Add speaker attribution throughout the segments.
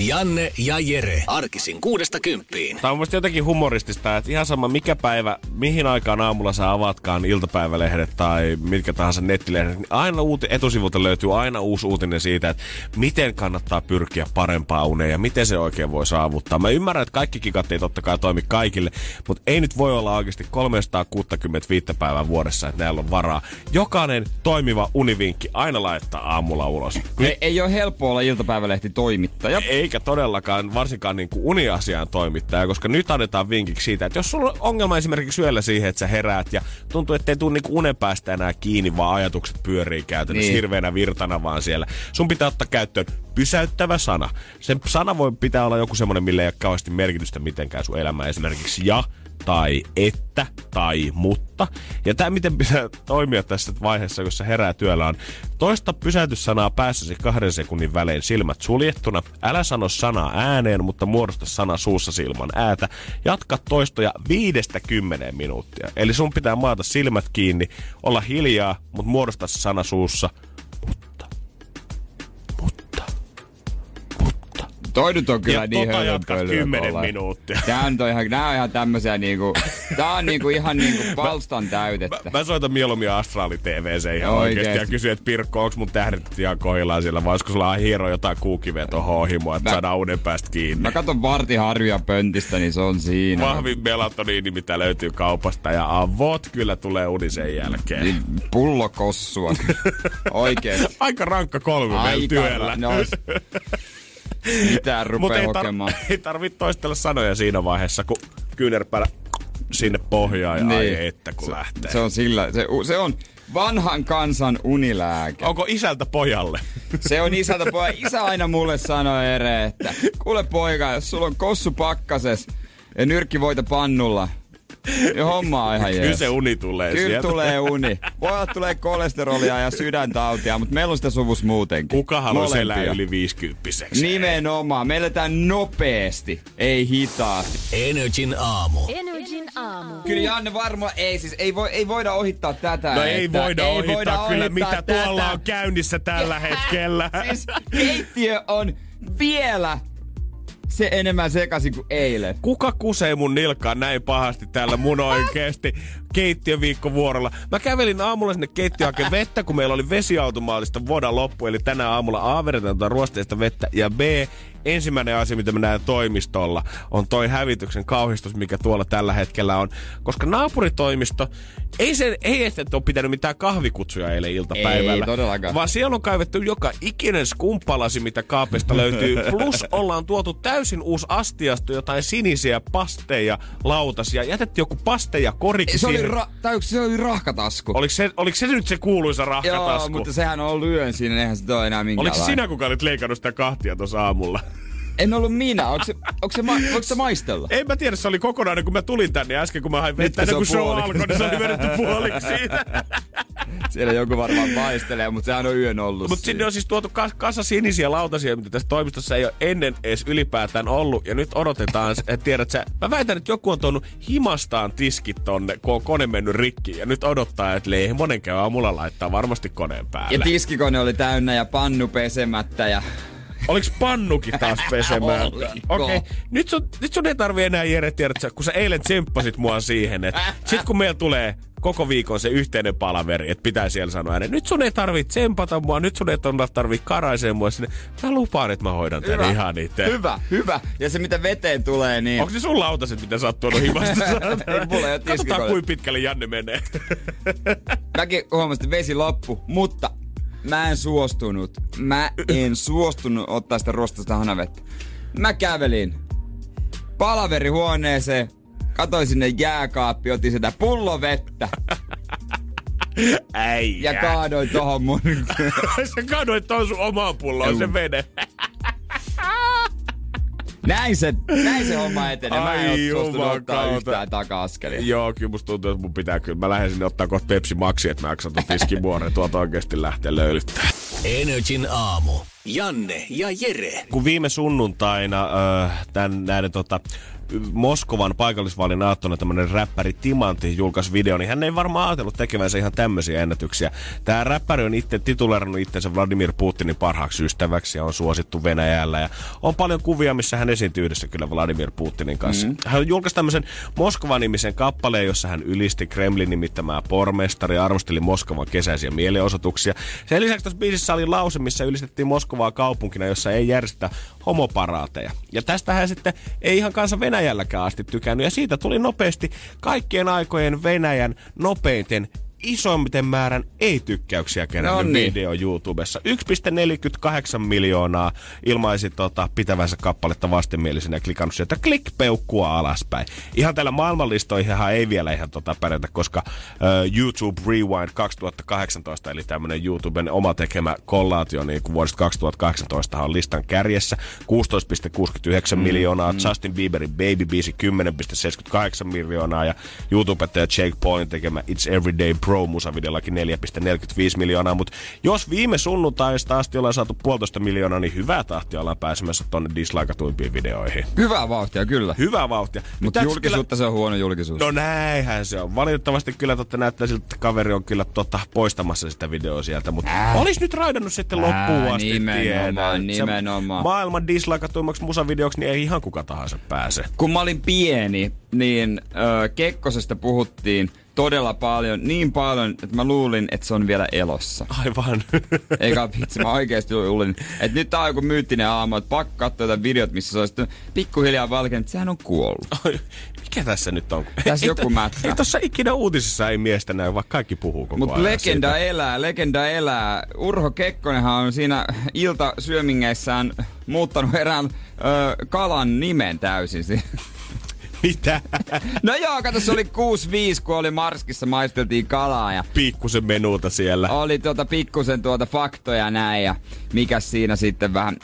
Speaker 1: Janne ja Jere. Arkisin kuudesta kymppiin.
Speaker 2: Tämä on musta jotenkin humoristista, että ihan sama mikä päivä, mihin aikaan aamulla sä avatkaan iltapäivälehdet tai mitkä tahansa nettilehdet, niin aina uuti, etusivulta löytyy aina uusi uutinen siitä, että miten kannattaa pyrkiä parempaa unea ja miten se oikein voi saavuttaa. Mä ymmärrän, että kaikki kikat ei totta kai toimi kaikille, mutta ei nyt voi olla oikeasti 365 päivää vuodessa, että näillä on varaa. Jokainen toimiva univinkki aina laittaa aamulla ulos.
Speaker 3: Ei, ei ole helppo olla iltapäivälehti toimittaja.
Speaker 2: Eikä todellakaan, varsinkaan niin kuin uniasiaan toimittaja, koska nyt annetaan vinkiksi siitä, että jos sulla on ongelma esimerkiksi yöllä siihen, että sä heräät ja tuntuu, että ei tule niin unen päästä enää kiinni, vaan ajatukset pyörii käytännössä niin. hirveänä virtana vaan siellä. Sun pitää ottaa käyttöön pysäyttävä sana. Sen sana voi pitää olla joku semmoinen, millä ei ole kauheasti merkitystä mitenkään sun elämään. Esimerkiksi ja tai että tai mutta. Ja tämä miten pitää toimia tässä vaiheessa, kun sä herää työllä on toista pysäytyssanaa päässäsi kahden sekunnin välein silmät suljettuna. Älä sano sanaa ääneen, mutta muodosta sana suussa ilman äätä. Jatka toistoja viidestä kymmeneen minuuttia. Eli sun pitää maata silmät kiinni, olla hiljaa, mutta muodosta sana suussa.
Speaker 3: Toi nyt on kyllä
Speaker 2: Ja
Speaker 3: niin
Speaker 2: tota jatkat
Speaker 3: hölmöpölyä,
Speaker 2: 10
Speaker 3: kun ollaan.
Speaker 2: minuuttia.
Speaker 3: Tää on, ihan, nää on ihan tämmösiä niinku, tää on niinku ihan niinku palstan täytettä.
Speaker 2: Mä soitan mieluummin Astraali TVC ihan
Speaker 3: Oikeesti.
Speaker 2: oikeesti ja kysyn, että Pirkko, onks mun tähdet ihan kohillaan siellä, vai olisiko sulla hiero jotain kuukiveä tohon ohimoa, että
Speaker 3: Mä-
Speaker 2: saadaan uuden päästä kiinni.
Speaker 3: Mä katon vartiharjuja pöntistä, niin se on siinä.
Speaker 2: Vahvin melatoniini, mitä löytyy kaupasta, ja avot kyllä tulee uni sen jälkeen.
Speaker 3: Niin, Pullokossua. Oikeesti.
Speaker 2: Aika rankka kolme meillä
Speaker 3: Aika
Speaker 2: työllä.
Speaker 3: No, mitään
Speaker 2: Mutta
Speaker 3: rupee
Speaker 2: ei,
Speaker 3: hokemaan.
Speaker 2: tar- ei tarvitse toistella sanoja siinä vaiheessa, kun kyynärpäällä sinne pohjaan ja niin. ai että kun
Speaker 3: se,
Speaker 2: lähtee.
Speaker 3: Se on sillä, se, se on vanhan kansan unilääke.
Speaker 2: Onko isältä pojalle?
Speaker 3: Se on isältä poja. Isä aina mulle sanoi ere, että kuule poika, jos sulla on kossu pakkases ja nyrkkivoita pannulla, homma on ihan
Speaker 2: Kyllä
Speaker 3: jees.
Speaker 2: se uni tulee
Speaker 3: Kyllä
Speaker 2: sieltä.
Speaker 3: tulee uni. Voi olla tulee kolesterolia ja sydäntautia, mutta meillä on sitä suvus muutenkin.
Speaker 2: Kuka haluaa elää yli 50
Speaker 3: Nimenomaan. Me eletään nopeasti, ei hitaasti.
Speaker 1: Energin aamu.
Speaker 4: Energin aamu.
Speaker 3: Kyllä Janne varmaan ei siis, ei, voi, ei voida ohittaa tätä.
Speaker 2: No ei voida ohittaa
Speaker 3: voida
Speaker 2: kyllä,
Speaker 3: ohittaa
Speaker 2: mitä
Speaker 3: tätä.
Speaker 2: tuolla on käynnissä tällä hetkellä.
Speaker 3: Siis keittiö on vielä se enemmän sekaisin kuin eilen.
Speaker 2: Kuka kusee mun nilkkaan näin pahasti täällä mun oikeesti keittiöviikkovuorolla? Mä kävelin aamulla sinne keittiöön vettä, kun meillä oli vesiautomaatista voda loppu, eli tänä aamulla A vedetään ruosteista vettä, ja B, ensimmäinen asia, mitä mä näen toimistolla, on toi hävityksen kauhistus, mikä tuolla tällä hetkellä on. Koska naapuritoimisto, ei se, ei että ole pitänyt mitään kahvikutsuja eilen iltapäivällä.
Speaker 3: Ei todellakaan.
Speaker 2: Vaan siellä on kaivettu joka ikinen skumppalasi, mitä kaapista löytyy. Plus ollaan tuotu täysin uusi astiasto, jotain sinisiä pasteja, lautasia. Jätetty joku pasteja koriksi
Speaker 3: Se oli, ra- tai se oli rahkatasku.
Speaker 2: Oliko se, oliko se nyt se kuuluisa
Speaker 3: Joo,
Speaker 2: rahkatasku?
Speaker 3: mutta sehän on lyön siinä, eihän se ole enää
Speaker 2: Oliko
Speaker 3: minkäänlainen.
Speaker 2: se sinä, kuka olit leikannut sitä kahtia tuossa aamulla?
Speaker 3: En ollut minä. Onko se, onko se, ma- voiko se maistella?
Speaker 2: En mä tiedä, se oli kokonainen, kun mä tulin tänne äsken, kun mä hain vettä,
Speaker 3: on
Speaker 2: kuin show
Speaker 3: puoliksi.
Speaker 2: alkoi, niin se oli vedetty puoliksi siitä.
Speaker 3: Siellä joku varmaan maistelee, mutta sehän on yön ollut
Speaker 2: Mutta sinne on siis tuotu kas- kasa sinisiä lautasia, mitä tässä toimistossa ei ole ennen edes ylipäätään ollut. Ja nyt odotetaan, että tiedät sä, mä väitän, että joku on tuonut himastaan tiskit tonne, kun on kone mennyt rikki. Ja nyt odottaa, että monen käy aamulla laittaa varmasti koneen päälle.
Speaker 3: Ja tiskikone oli täynnä ja pannu pesemättä ja...
Speaker 2: Oliks pannukin taas pesemään? Okei, okay. nyt, sun, nyt sun ei tarvi enää Jere tiedä, että sä- kun sä eilen tsemppasit mua siihen, että sit kun meillä tulee koko viikon se yhteinen palaveri, että pitää siellä sanoa ääneen. Nyt sun ei tarvi tsempata mua, nyt sun ei tarvi karaisee mua sinne. Mä lupaan, että mä hoidan tän ihan itse.
Speaker 3: Hyvä, hyvä. Ja se mitä veteen tulee, niin...
Speaker 2: Onko ne sun lautaset, mitä sä oot tuonut himasta? Katsotaan, kuinka pitkälle Janne menee.
Speaker 3: Mäkin huomasin, että vesi loppu, mutta mä en suostunut. Mä en suostunut ottaa sitä ruostasta hanavettä. Mä kävelin palaverihuoneeseen, katoin sinne jääkaappi, otin sitä pullovettä.
Speaker 2: Äijä.
Speaker 3: Ja kaadoin tohon mun...
Speaker 2: Sä kadoit tuon sun omaan pulloon se vene.
Speaker 3: näin, se, näin se homma etenee. Mä en
Speaker 2: Ai
Speaker 3: oo suostunut ottaa yhtään taka-askelia.
Speaker 2: Joo, kyllä musta tuntuu, että mun pitää kyllä. Mä lähden sinne ottaa kohta Pepsi Maxi, että mä jaksan tuon tiskimuoren tuolta oikeesti lähteä löylyttää.
Speaker 1: Energin aamu. Janne ja Jere.
Speaker 2: kun viime sunnuntaina äh, tämän, näiden tota, Moskovan paikallisvaalin aattona tämmönen räppäri Timanti julkaisi video, niin hän ei varmaan ajatellut tekevänsä ihan tämmöisiä ennätyksiä. Tämä räppäri on itse titulerannut itsensä Vladimir Putinin parhaaksi ystäväksi ja on suosittu Venäjällä. Ja on paljon kuvia, missä hän esiintyy yhdessä kyllä Vladimir Putinin kanssa. Mm. Hän julkaisi tämmöisen Moskova-nimisen kappaleen, jossa hän ylisti Kremlin nimittämää pormestari ja arvosteli Moskovan kesäisiä mielenosoituksia. Sen lisäksi tässä biisissä oli lause, missä ylistettiin Moskovaa kaupunkina, jossa ei järjestetä homoparaateja. Ja tästä hän sitten ei ihan kanssa Venäjälläkään asti tykännyt. Ja siitä tuli nopeasti kaikkien aikojen Venäjän nopeiten isommiten määrän ei-tykkäyksiä kerännyt
Speaker 3: No niin.
Speaker 2: video YouTubessa. 1,48 miljoonaa ilmaisi tota, pitävänsä kappaletta vastenmielisenä ja klikannut sieltä klikpeukkua alaspäin. Ihan tällä maailmanlistoihinhan ei vielä ihan tota pärjätä, koska uh, YouTube Rewind 2018, eli tämmönen YouTuben oma tekemä kollaatio, niin kuin vuodesta 2018 on listan kärjessä. 16,69 mm, miljoonaa, mm. Justin Bieberin Baby Biisi 10,78 miljoonaa ja YouTubettaja Jake Paulin tekemä It's Everyday Pro musavideollakin 4,45 miljoonaa, mutta jos viime sunnuntaista asti ollaan saatu puolitoista miljoonaa, niin hyvää tahtia ollaan pääsemässä tonne dislikeatuimpiin videoihin.
Speaker 3: Hyvää vauhtia, kyllä.
Speaker 2: Hyvää vauhtia.
Speaker 3: Mutta julkisuutta se on huono julkisuus.
Speaker 2: Kyllä, no näinhän se on. Valitettavasti kyllä totta näyttää siltä, että kaveri on kyllä tota, poistamassa sitä videoa sieltä, mutta
Speaker 3: Ää.
Speaker 2: olis nyt raidannut sitten loppuun
Speaker 3: Ää,
Speaker 2: asti.
Speaker 3: nimenomaan,
Speaker 2: tiedä. Se
Speaker 3: nimenomaan.
Speaker 2: Maailman dislikeatuimmaksi musavideoksi, niin ei ihan kuka tahansa pääse.
Speaker 3: kun mä olin pieni, niin ö, Kekkosesta puhuttiin todella paljon, niin paljon, että mä luulin, että se on vielä elossa.
Speaker 2: Aivan.
Speaker 3: Eikä vitsi, mä oikeesti luulin, että nyt tää on joku myyttinen aamu, että pakko katsoa jotain videot, missä se on sitten pikkuhiljaa valkenut, että sehän on kuollut.
Speaker 2: Oi, Mikä tässä nyt on?
Speaker 3: Tässä
Speaker 2: Ei
Speaker 3: joku
Speaker 2: to-
Speaker 3: mätkä.
Speaker 2: Ei tossa ikinä uutisissa ei miestä näy, vaikka kaikki puhuu koko
Speaker 3: Mutta
Speaker 2: ajan
Speaker 3: legenda
Speaker 2: siitä.
Speaker 3: elää, legenda elää. Urho Kekkonenhan on siinä iltasyömingeissään muuttanut erään ö, kalan nimen täysin.
Speaker 2: Mitä?
Speaker 3: No joo, kato, se oli 6-5, kun oli Marskissa, maisteltiin kalaa ja
Speaker 2: Pikkusen menuuta siellä.
Speaker 3: oli tuota pikkusen tuota faktoja näin ja mikä siinä sitten vähän...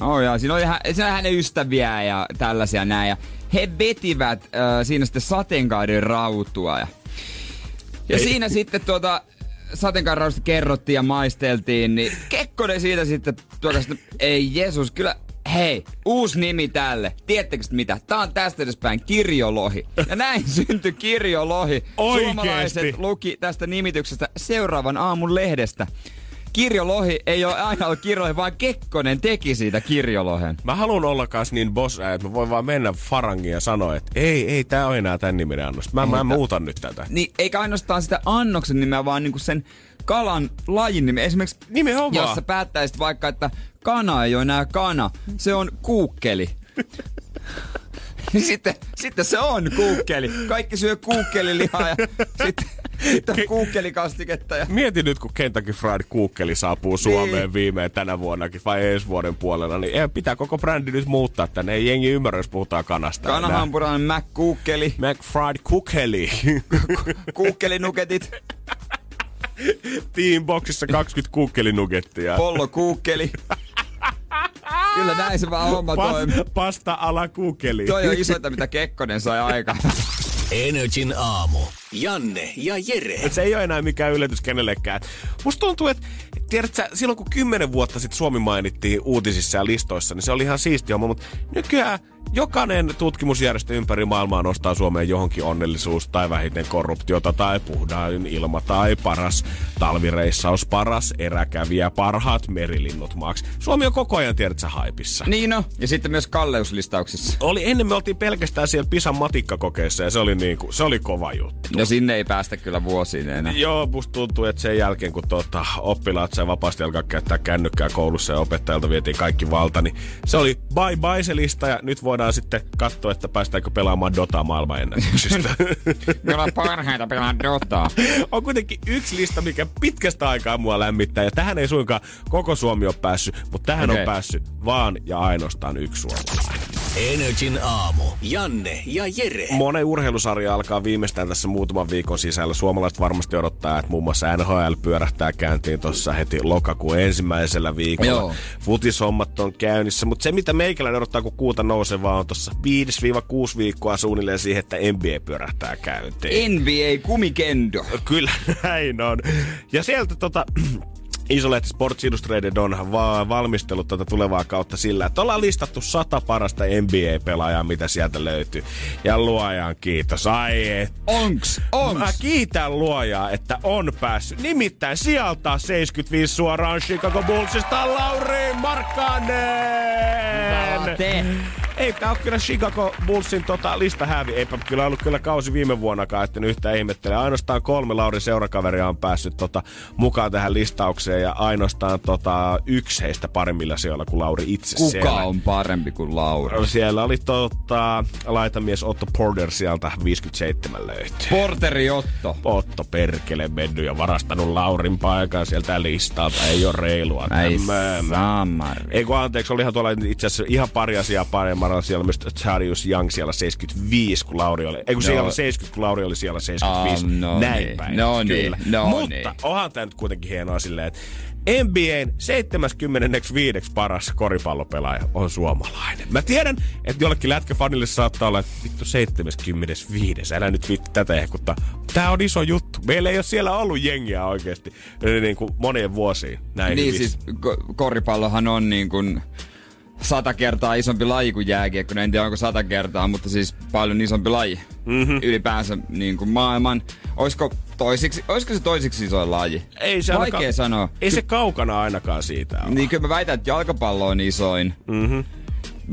Speaker 3: Oh ja siinä oli, hä- siinä oli hänen ystäviä ja tällaisia näin ja he vetivät äh, siinä sitten sateenkaiden rautua ja, ja
Speaker 2: Ei.
Speaker 3: siinä sitten tuota sateenkaiden kerrottiin ja maisteltiin, niin Kekkonen siitä sitten tuota ei Jeesus, kyllä Hei, uusi nimi tälle. Tiedättekö mitä? Tää on tästä edespäin Kirjolohi. Ja näin syntyi Kirjolohi.
Speaker 2: Oikeesti?
Speaker 3: Suomalaiset luki tästä nimityksestä seuraavan aamun lehdestä. Kirjolohi ei ole aina ollut kirjolohi, vaan Kekkonen teki siitä kirjolohen.
Speaker 2: Mä haluan olla kans niin boss että mä voin vaan mennä farangiin ja sanoa, että ei, ei, tää on enää tän niminen annos. Mä, mä muutan nyt tätä.
Speaker 3: Niin eikä ainoastaan sitä annoksen nimeä, vaan niinku sen kalan lajin nimeä. Esimerkiksi
Speaker 2: Nimenomaan.
Speaker 3: jos sä päättäisit vaikka, että kana ei ole enää kana, se on kuukkeli. Niin sitten, sitten se on kuukkeli. Kaikki syö kuukkelilihaa ja sitten, sitten kuukkelikastiketta. Ja...
Speaker 2: Mieti nyt, kun Kentucky Fried Kuukkeli saapuu Suomeen
Speaker 3: Niin.
Speaker 2: viimein tänä vuonnakin vai ensi vuoden puolella, niin ei, pitää koko brändi nyt muuttaa tänne. Ei jengi ymmärrä, jos puhutaan kanasta. enää.
Speaker 3: Kanahampurilainen Mac kuukkeli,
Speaker 2: McFried Kukkeli.
Speaker 3: kuukkelinuketit,
Speaker 2: Teamboxissa 20 kukkelinugettia.
Speaker 3: pollo kuukkeli. Kyllä näin se vaan homma toimii.
Speaker 2: Pas, pasta ala kukkeli.
Speaker 3: Toi on isointa, mitä Kekkonen sai aikaan.
Speaker 1: Energin aamu. Janne ja Jere.
Speaker 2: Et se ei ole enää mikään yllätys kenellekään. Musta tuntuu, että tiedät sä, silloin kun kymmenen vuotta sitten Suomi mainittiin uutisissa ja listoissa, niin se oli ihan siisti homma, mutta nykyään jokainen tutkimusjärjestö ympäri maailmaa nostaa Suomeen johonkin onnellisuus tai vähiten korruptiota tai puhdain ilma tai paras talvireissaus, paras eräkävijä, parhaat merilinnut maaksi. Suomi on koko ajan, tiedät sä, haipissa.
Speaker 3: niin no, ja sitten myös kalleuslistauksissa.
Speaker 2: Oli, ennen me oltiin pelkästään siellä Pisan matikkakokeessa ja se oli, niinku, se oli kova juttu.
Speaker 3: Ja sinne ei päästä kyllä vuosiin enää.
Speaker 2: Joo, musta tuntuu, että sen jälkeen kun tota, oppilaat sai vapaasti alkaa käyttää kännykkää koulussa ja opettajalta vietiin kaikki valta, niin se oli bye bye se lista ja nyt voidaan sitten katsoa, että päästäänkö pelaamaan Dota maailmanennätyksistä.
Speaker 3: Me ollaan parhaita pelaa Dotaa.
Speaker 2: on kuitenkin yksi lista, mikä pitkästä aikaa mua lämmittää ja tähän ei suinkaan koko Suomi ole päässyt, mutta tähän
Speaker 3: Okei.
Speaker 2: on päässyt vaan ja ainoastaan yksi suomalainen.
Speaker 1: Energin aamu. Janne ja Jere.
Speaker 2: Monen urheilusarja alkaa viimeistään tässä muutaman viikon sisällä. Suomalaiset varmasti odottaa, että muun muassa NHL pyörähtää käyntiin tuossa heti lokakuun ensimmäisellä viikolla.
Speaker 3: Joo.
Speaker 2: Futishommat on käynnissä, mutta se mitä meikäläinen odottaa, kun kuuta nousevaa, on tuossa 5-6 viikkoa suunnilleen siihen, että NBA pyörähtää käyntiin.
Speaker 3: NBA kumikendo.
Speaker 2: Kyllä näin on. Ja sieltä tota, Isolehti Sports Illustrated on va- valmistellut tätä tulevaa kautta sillä, että ollaan listattu sata parasta NBA-pelaajaa, mitä sieltä löytyy. Ja luojan kiitos. Ai et.
Speaker 3: Onks? Onks?
Speaker 2: Mä kiitän luojaa, että on päässyt. Nimittäin sieltä 75 suoraan Chicago Bullsista Lauri Markkanen.
Speaker 3: Te.
Speaker 2: Ei tää ole kyllä Chicago Bullsin tota, lista hävi. Eipä kyllä ollut kyllä kausi viime vuonnakaan, että yhtä ihmettele. Ainoastaan kolme Lauri seurakaveria on päässyt tota, mukaan tähän listaukseen ja ainoastaan tota, yksi heistä paremmilla sijoilla kuin Lauri itse
Speaker 3: Kuka
Speaker 2: siellä.
Speaker 3: on parempi kuin Laura?
Speaker 2: Siellä oli tota, laitamies Otto Porter sieltä 57 löytyy.
Speaker 3: Porteri Otto.
Speaker 2: Otto perkele mennyt ja varastanut Laurin paikan sieltä listalta. Ei ole reilua.
Speaker 3: Ei
Speaker 2: ei kun anteeksi, olihan tuolla itse asiassa ihan pari asiaa paremmalla. Siellä myös Charius Young siellä 75, kun Lauri oli. Ei kun
Speaker 3: No.
Speaker 2: siellä 70, kun Lauri oli siellä 75.
Speaker 3: Ah, no
Speaker 2: Näin
Speaker 3: niin,
Speaker 2: päin.
Speaker 3: no niin,
Speaker 2: kyllä.
Speaker 3: no
Speaker 2: Mutta
Speaker 3: niin.
Speaker 2: onhan tämä nyt kuitenkin hienoa silleen, että NBAn 75. paras koripallopelaaja on suomalainen. Mä tiedän, että jollekin lätkäfanille saattaa olla, että vittu 75. Älä nyt vittu tätä ehkuttaa. Tää on iso juttu. Meillä ei ole siellä ollut jengiä oikeasti niin kuin moneen vuosiin. Näin
Speaker 3: Niin
Speaker 2: hyvissä.
Speaker 3: siis ko- koripallohan on niin kuin sata kertaa isompi laji kuin jääkiekko. No En tiedä onko sata kertaa, mutta siis paljon isompi laji. Mm-hmm. Ylipäänsä niin kuin maailman. Olisiko, toisiksi, olisiko se toisiksi isoin laji?
Speaker 2: Ei se
Speaker 3: Vaikea
Speaker 2: ainakaan-
Speaker 3: sanoa.
Speaker 2: Ei se kaukana ainakaan siitä ole.
Speaker 3: Niin kyllä mä väitän, että jalkapallo on isoin.
Speaker 2: Mm-hmm.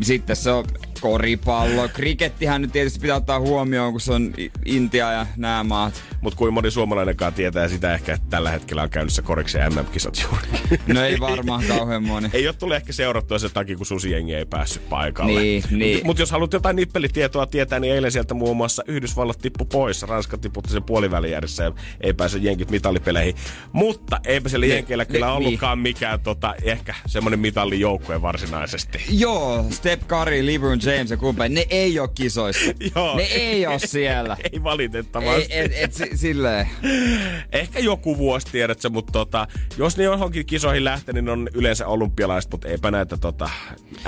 Speaker 3: Sitten se on koripallo. Krikettihän nyt tietysti pitää ottaa huomioon, kun se on Intia ja nämä maat.
Speaker 2: Mutta kuin moni suomalainenkaan tietää sitä ehkä, että tällä hetkellä on käynnissä koriksen MM-kisat juuri.
Speaker 3: No ei varmaan kauhean moni.
Speaker 2: ei ole tullut ehkä seurattua sen takia, kun susijengi ei päässyt paikalle.
Speaker 3: Niin, niin.
Speaker 2: Mutta jos haluat jotain nippelitietoa tietää, niin eilen sieltä muun muassa Yhdysvallat tippu pois. Ranska tiputti sen puolivälijärjessä ja ei pääse jenkit mitallipeleihin. Mutta eipä siellä
Speaker 3: Ni-
Speaker 2: jenkeillä kyllä
Speaker 3: ni-
Speaker 2: ollutkaan mikään tota, ehkä semmoinen mitallijoukkue varsinaisesti.
Speaker 3: Joo, Steph Curry, LeBron James ja kumppanit, ne ei oo kisoissa.
Speaker 2: Joo.
Speaker 3: Ne ei oo siellä.
Speaker 2: ei valitettavasti.
Speaker 3: Ei, et, et, si- silleen.
Speaker 2: Ehkä joku vuosi tiedät sä, mutta tota, jos ne johonkin kisoihin lähtee, niin on yleensä olympialaiset, mutta eipä näitä tota,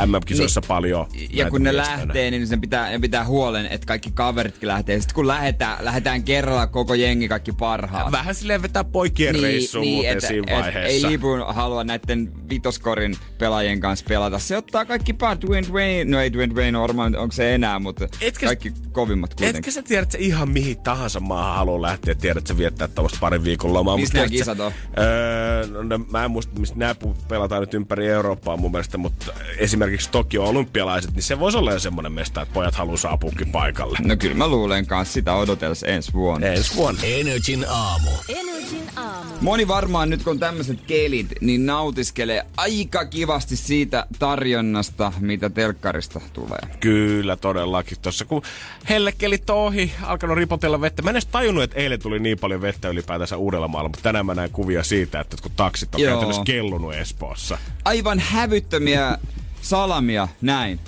Speaker 2: MM-kisoissa niin, paljon.
Speaker 3: Ja kun ne lähtee, niin sen pitää, ne pitää huolen, että kaikki kaveritkin lähtee. Sitten kun lähetään, lähetään kerralla koko jengi kaikki parhaat.
Speaker 2: Vähän silleen vetää poikien niin, reissuun niin, muuten
Speaker 3: et-
Speaker 2: siinä
Speaker 3: et
Speaker 2: vaiheessa.
Speaker 3: Ei Libun halua näiden vitoskorin pelaajien kanssa pelata. Se ottaa kaikki paar Dwayne Wayne, no ei Dwayne Wayne varmaan, onko se enää, mutta
Speaker 2: Etkä-
Speaker 3: kaikki kovimmat kuitenkin.
Speaker 2: Etkä sä tiedä, että sä ihan mihin tahansa maahan haluaa lähteä. Tiedät, että sä viettää tuosta parin viikon lomaa.
Speaker 3: Mistä
Speaker 2: Mut
Speaker 3: nämä
Speaker 2: tiedät sä-
Speaker 3: kisat on?
Speaker 2: Öö, no, ne- mä en muista, mistä nämä pelataan nyt ympäri Eurooppaa mun mielestä, mutta esimerkiksi Tokio olympialaiset, niin se voisi olla jo semmoinen mesta, että pojat haluaa saapuukin paikalle.
Speaker 3: No kyllä mä luulen kanssa sitä odotellessa ensi vuonna.
Speaker 2: Ensi vuonna.
Speaker 1: Energin aamu.
Speaker 4: Energin aamu.
Speaker 3: Moni varmaan nyt kun tämmöiset kelit, niin nautiskelee aika kivasti siitä tarjonnasta, mitä telkkarista tulee.
Speaker 2: Kyllä, todellakin. Tuossa kun hellekelit on ohi, alkanut ripotella vettä. Mä en edes tajunnut, että eilen tuli niin paljon vettä ylipäätänsä Uudellamaalla, mutta tänään mä näen kuvia siitä, että kun taksit on
Speaker 3: Joo.
Speaker 2: käytännössä kellunut Espoossa.
Speaker 3: Aivan hävyttömiä salamia, näin.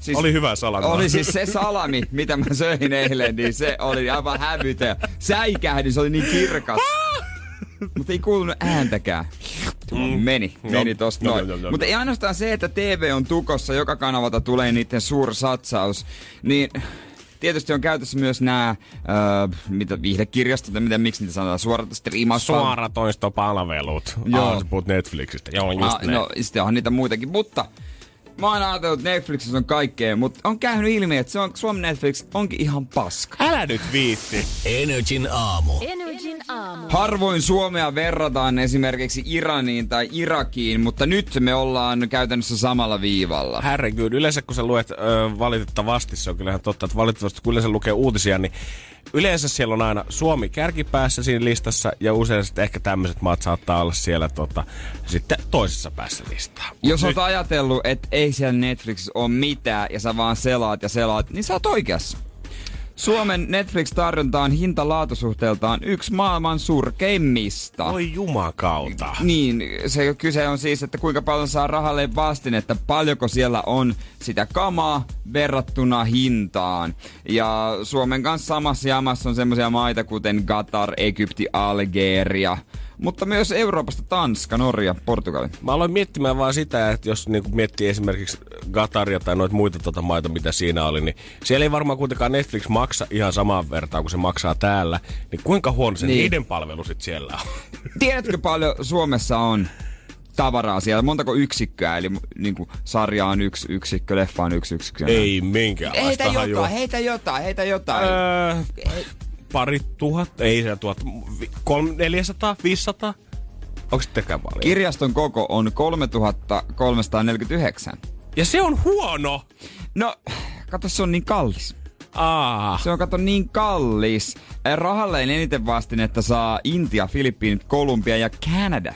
Speaker 3: Siis
Speaker 2: Oli hyvä salama.
Speaker 3: Oli siis se salami, mitä mä söin eilen, niin se oli aivan hävytön. Säikähdin, se oli niin kirkas. Mutta ei kuulunut ääntäkään. Mm. Meni, meni
Speaker 2: Joo.
Speaker 3: tosta
Speaker 2: Joo,
Speaker 3: noin.
Speaker 2: joo, joo,
Speaker 3: Mutta ei ainoastaan se, että TV on tukossa, joka kanavalta tulee niiden suursatsaus, niin tietysti on käytössä myös nämä, äh, mitä viihdekirjastot, mitä, miksi niitä sanotaan, suorat striimauspalvelut.
Speaker 2: Suoratoistopalvelut.
Speaker 3: Joo.
Speaker 2: Joo. Ah, puhut Netflixistä. Joo, just
Speaker 3: Ah,
Speaker 2: ne.
Speaker 3: no, sitten on niitä muitakin, mutta mä oon ajatellut, että Netflixissä on kaikkea, mutta on käynyt ilmi, että se on, Suomen Netflix onkin ihan paska.
Speaker 2: Älä nyt viitti.
Speaker 1: Energin aamu.
Speaker 4: Energin aamu.
Speaker 3: Harvoin Suomea verrataan esimerkiksi Iraniin tai Irakiin, mutta nyt me ollaan käytännössä samalla viivalla.
Speaker 2: Herregud, yleensä kun sä luet ö, valitettavasti, se on kyllähän totta, että valitettavasti kun yleensä lukee uutisia, niin yleensä siellä on aina Suomi kärkipäässä siinä listassa ja usein sitten ehkä tämmöiset maat saattaa olla siellä tota, sitten toisessa päässä listaa. Mut
Speaker 3: Jos
Speaker 2: nyt-
Speaker 3: oot ajatellut, että ei siellä Netflixissä ole mitään ja sä vaan selaat ja selaat, niin sä oot oikeassa. Suomen Netflix-tarjonta on hinta-laatusuhteeltaan yksi maailman surkeimmista.
Speaker 2: Oi jumakauta.
Speaker 3: Niin, se kyse on siis, että kuinka paljon saa rahalle vastin, että paljonko siellä on sitä kamaa verrattuna hintaan. Ja Suomen kanssa samassa jamassa on semmoisia maita kuten Qatar, Egypti, Algeria, mutta myös Euroopasta Tanska, Norja, Portugali.
Speaker 2: Mä aloin miettimään vaan sitä, että jos niinku miettii esimerkiksi Gataria tai noita muita tota maita, mitä siinä oli, niin siellä ei varmaan kuitenkaan Netflix maksa ihan samaan vertaan kuin se maksaa täällä. Niin kuinka huono se
Speaker 3: Niin.
Speaker 2: niiden palvelu sit siellä on?
Speaker 3: Tiedätkö paljon Suomessa on tavaraa siellä? Montako yksikköä? Eli niin kuin sarja on yksi yksikkö, leffa on yksi yksikkö.
Speaker 2: ei minkäänlaista
Speaker 3: Heitä jotain, heitä jotain, heitä jotain.
Speaker 2: Öö, pari tuhat, ei se tuhat, vi- kolm, 400, 500? Onko sittenkään paljon?
Speaker 3: Kirjaston koko on 3349.
Speaker 2: ja se on huono!
Speaker 3: No, kato, se on niin kallis.
Speaker 2: Aa,
Speaker 3: Se on kato niin kallis. Eh, Rahalle eniten vastinetta saa Intia, Filippiinit, Kolumbia ja Kanada.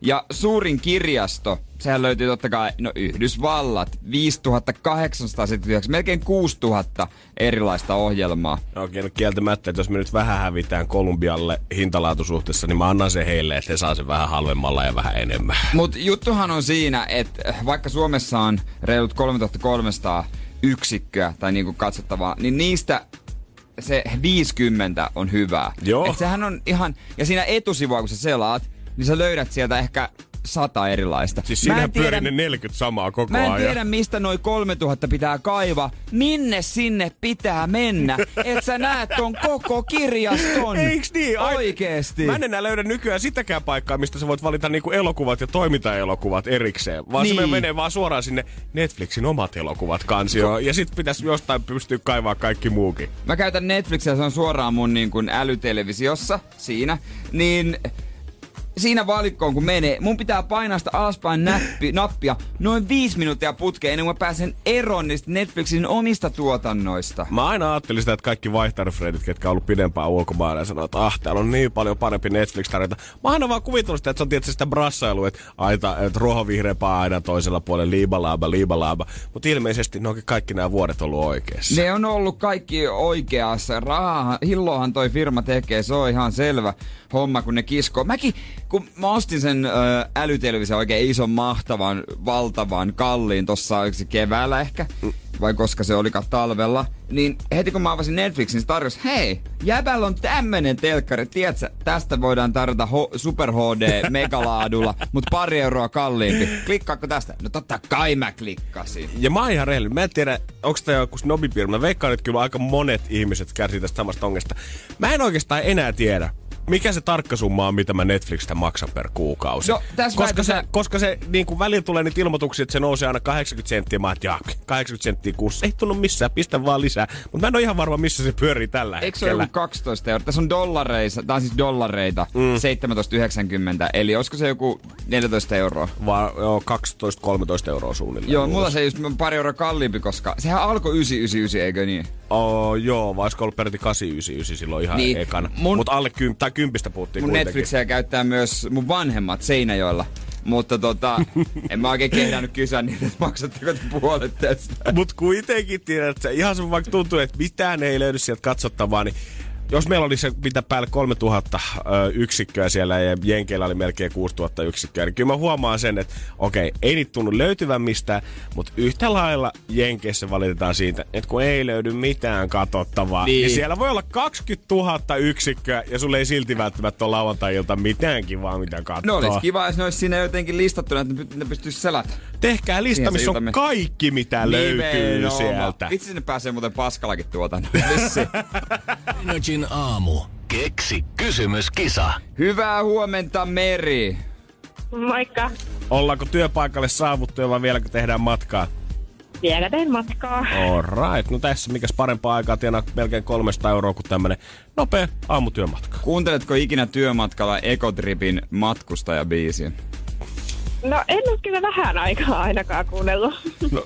Speaker 3: Ja suurin kirjasto, sehän löytyy totta kai, no Yhdysvallat, 5879, melkein 6000 erilaista ohjelmaa.
Speaker 2: Okei, no kieltämättä, että jos me nyt vähän hävitään Kolumbialle hintalaatusuhteessa, niin mä annan sen heille, että he saa sen vähän halvemmalla ja vähän enemmän.
Speaker 3: Mutta juttuhan on siinä, että vaikka Suomessa on reilut 3300 yksikköä tai niinku katsottavaa, niin niistä se 50 on hyvää.
Speaker 2: Joo.
Speaker 3: Et sehän on ihan, ja siinä etusivua kun sä selaat, niin sä löydät sieltä ehkä sata erilaista.
Speaker 2: Siis
Speaker 3: Mä
Speaker 2: siinä
Speaker 3: en
Speaker 2: pyörii
Speaker 3: tiedä-
Speaker 2: ne 40 samaa koko
Speaker 3: Mä en
Speaker 2: ajan.
Speaker 3: tiedä, mistä noin 3000 pitää kaivaa. Minne sinne pitää mennä, että sä näet ton koko kirjaston.
Speaker 2: Eiks niin? Ai-
Speaker 3: Oikeesti.
Speaker 2: Mä en enää löydä nykyään sitäkään paikkaa, mistä sä voit valita niinku elokuvat ja toimintaelokuvat erikseen. Vaan
Speaker 3: Niin.
Speaker 2: se menee vaan suoraan sinne Netflixin omat elokuvat kansioon. Ja sit pitäisi jostain pystyä kaivaa kaikki muukin.
Speaker 3: Mä käytän Netflixiä, se on suoraan mun niin kuin älytelevisiossa siinä, niin siinä valikkoon kun menee, mun pitää painaa sitä alaspäin näppi, nappia noin viisi minuuttia putkeen ennen kuin mä pääsen eroon niistä Netflixin omista tuotannoista.
Speaker 2: Mä aina ajattelin sitä, että kaikki vaihtarifreidit, ketkä on ollut pidempään ulkomailla ja sanoo, että ah, täällä on niin paljon parempi Netflix-tarjonta. Mä aina vaan kuvitellut sitä, että se on tietysti sitä brassailua, että, aita, että ruohovihreä paa aina toisella puolella, liibalaaba, liibalaaba. Mutta ilmeisesti ne onkin kaikki nämä vuodet ollut oikeassa.
Speaker 3: Ne on ollut kaikki oikeassa. Rahaa, hillohan toi firma tekee, se on ihan selvä homma, kun ne kiskoo. Mäkin, kun mä ostin sen ö, älytelevision oikein ison, mahtavan, valtavan, kalliin tossa keväällä ehkä, vai koska se olikaan talvella, niin heti kun mä avasin Netflixin, se tarjosi, hei, jäbällä on tämmönen telkkari, tiedätkö, tästä voidaan tarjota ho- Super HD megalaadulla, mutta pari euroa kalliimpi. Klikkaako tästä? No totta kai mä klikkasin.
Speaker 2: Ja mä oon ihan rehellinen. Mä en tiedä, onko tämä joku snobipirma. Mä veikkaan, että kyllä aika monet ihmiset kärsii tästä samasta ongesta. Mä en oikeastaan enää tiedä, mikä se tarkka summa on, mitä mä Netflixistä maksan per kuukausi.
Speaker 3: No, tässä
Speaker 2: koska, se, koska se niin kuin välillä tulee niitä ilmoituksia, että se nousee aina 80 senttiä. Mä että jaa, 80 senttiä kuussa. Ei tunnu missään, pistä vaan lisää. Mutta mä en ole ihan varma, missä se pyörii tällä
Speaker 3: Eikö se ole
Speaker 2: hetkellä.
Speaker 3: joku 12 euroa? Tässä on dollareissa, tää on siis dollareita, mm. 17,90. Eli olisiko se joku 14 euroa?
Speaker 2: Vaan joo, 12-13 euroa suunnilleen.
Speaker 3: Joo, mulla se just pari euroa kalliimpi, koska sehän alkoi 999, eikö niin?
Speaker 2: Oh, joo, vai olisiko ollut peräti 899 silloin ihan
Speaker 3: Niin,
Speaker 2: ekana.
Speaker 3: mun-
Speaker 2: Mutta alle kym, tai kympistä puhuttiin
Speaker 3: Mun
Speaker 2: kuitenkin.
Speaker 3: Netflixiä käyttää myös mun vanhemmat Seinäjoella. Mutta tota, en mä oikein kehdannut kysyä niitä, että maksatteko te puolet tästä.
Speaker 2: Mut kuitenkin tiedät, että se ihan sun vaikka tuntuu, että mitään ei löydy sieltä katsottavaa, niin jos meillä oli se mitä päälle 3000 ö, yksikköä siellä ja Jenkeillä oli melkein 6000 yksikköä, niin kyllä mä huomaan sen, että okei, ei niitä tunnu löytyvän mistään, mutta yhtä lailla Jenkeissä valitetaan siitä, että kun ei löydy mitään katsottavaa, niin,
Speaker 3: Niin.
Speaker 2: siellä voi olla 20 000 yksikköä ja sulle ei silti välttämättä ole lauantai-ilta mitään kivaa, mitä katsoa.
Speaker 3: No olisi kiva, jos ne olisi siinä jotenkin listattuna, että ne py- ne pystyisi selata.
Speaker 2: Tehkää lista, missä on kaikki, mitä löytyy
Speaker 3: Nimenomaan.
Speaker 2: sieltä.
Speaker 3: Vitsi sinne pääsee muuten paskallakin tuotannon.
Speaker 1: Energin aamu. Keksi kysymys, kisa.
Speaker 3: Hyvää huomenta, Meri.
Speaker 5: Moikka.
Speaker 2: Ollaanko työpaikalle saavuttu vai vieläkö tehdään matkaa?
Speaker 5: Vielä teen matkaa.
Speaker 2: Alright, no tässä mikäs parempaa aikaa tienaa melkein 300 euroa kuin tämmönen nopea aamutyömatka.
Speaker 3: Kuunteletko ikinä työmatkalla Ekotripin matkustajabiisiä?
Speaker 5: No en ole kyllä vähän aikaa ainakaan kuunnellut.
Speaker 2: No,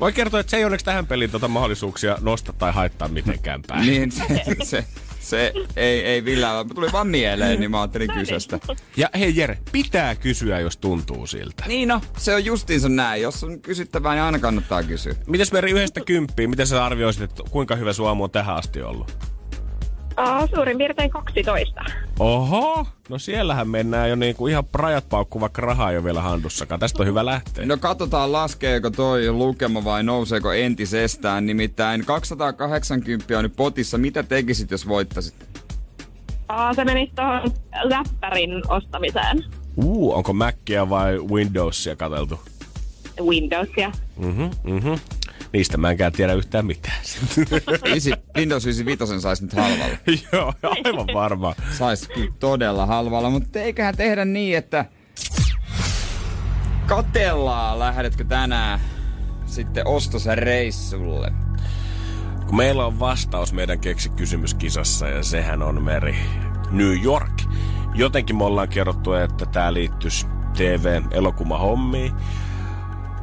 Speaker 2: voi kertoa, että se ei onneksi tähän peliin tuota mahdollisuuksia nostaa tai haittaa mitenkään päin.
Speaker 3: Niin, se, se, Se ei, ei millään. Tuli vaan mieleen, niin mä ajattelin kysestä.
Speaker 2: Ja hei Jere, pitää kysyä, jos tuntuu siltä.
Speaker 3: Niin no, se on justiinsa näin. Jos on kysyttävää, niin aina kannattaa kysyä.
Speaker 2: Mites Meri yhdestä kymppiin, miten sä arvioisit, että kuinka hyvä Suomu on tähän asti ollut?
Speaker 5: Uh, suurin piirtein 12.
Speaker 2: Oho, no siellähän mennään jo niinku ihan rajat paukku, vaikka rahaa ole vielä handussakaan. Tästä on hyvä lähteä.
Speaker 3: No katsotaan, laskeeko toi lukema vai nouseeko entisestään. Nimittäin 280 on nyt potissa. Mitä tekisit, jos voittasit?
Speaker 5: Uh, se menisi tuohon läppärin ostamiseen.
Speaker 2: Uu, onko Mackia vai Windowsia katseltu?
Speaker 5: Windowsia.
Speaker 2: Mhm, mhm. Niistä mä enkään tiedä yhtään mitään.
Speaker 3: Isi, Windows 95 saisi nyt halvalla.
Speaker 2: Joo, aivan varma.
Speaker 3: Saisi todella halvalla, mutta eiköhän tehdä niin, että katellaan, lähdetkö tänään sitten ostosen reissulle.
Speaker 2: Kun meillä on vastaus meidän keksikysymyskisassa ja sehän on Meri New York. Jotenkin me ollaan kerrottu, että tämä liittyisi TV-elokuvahommiin.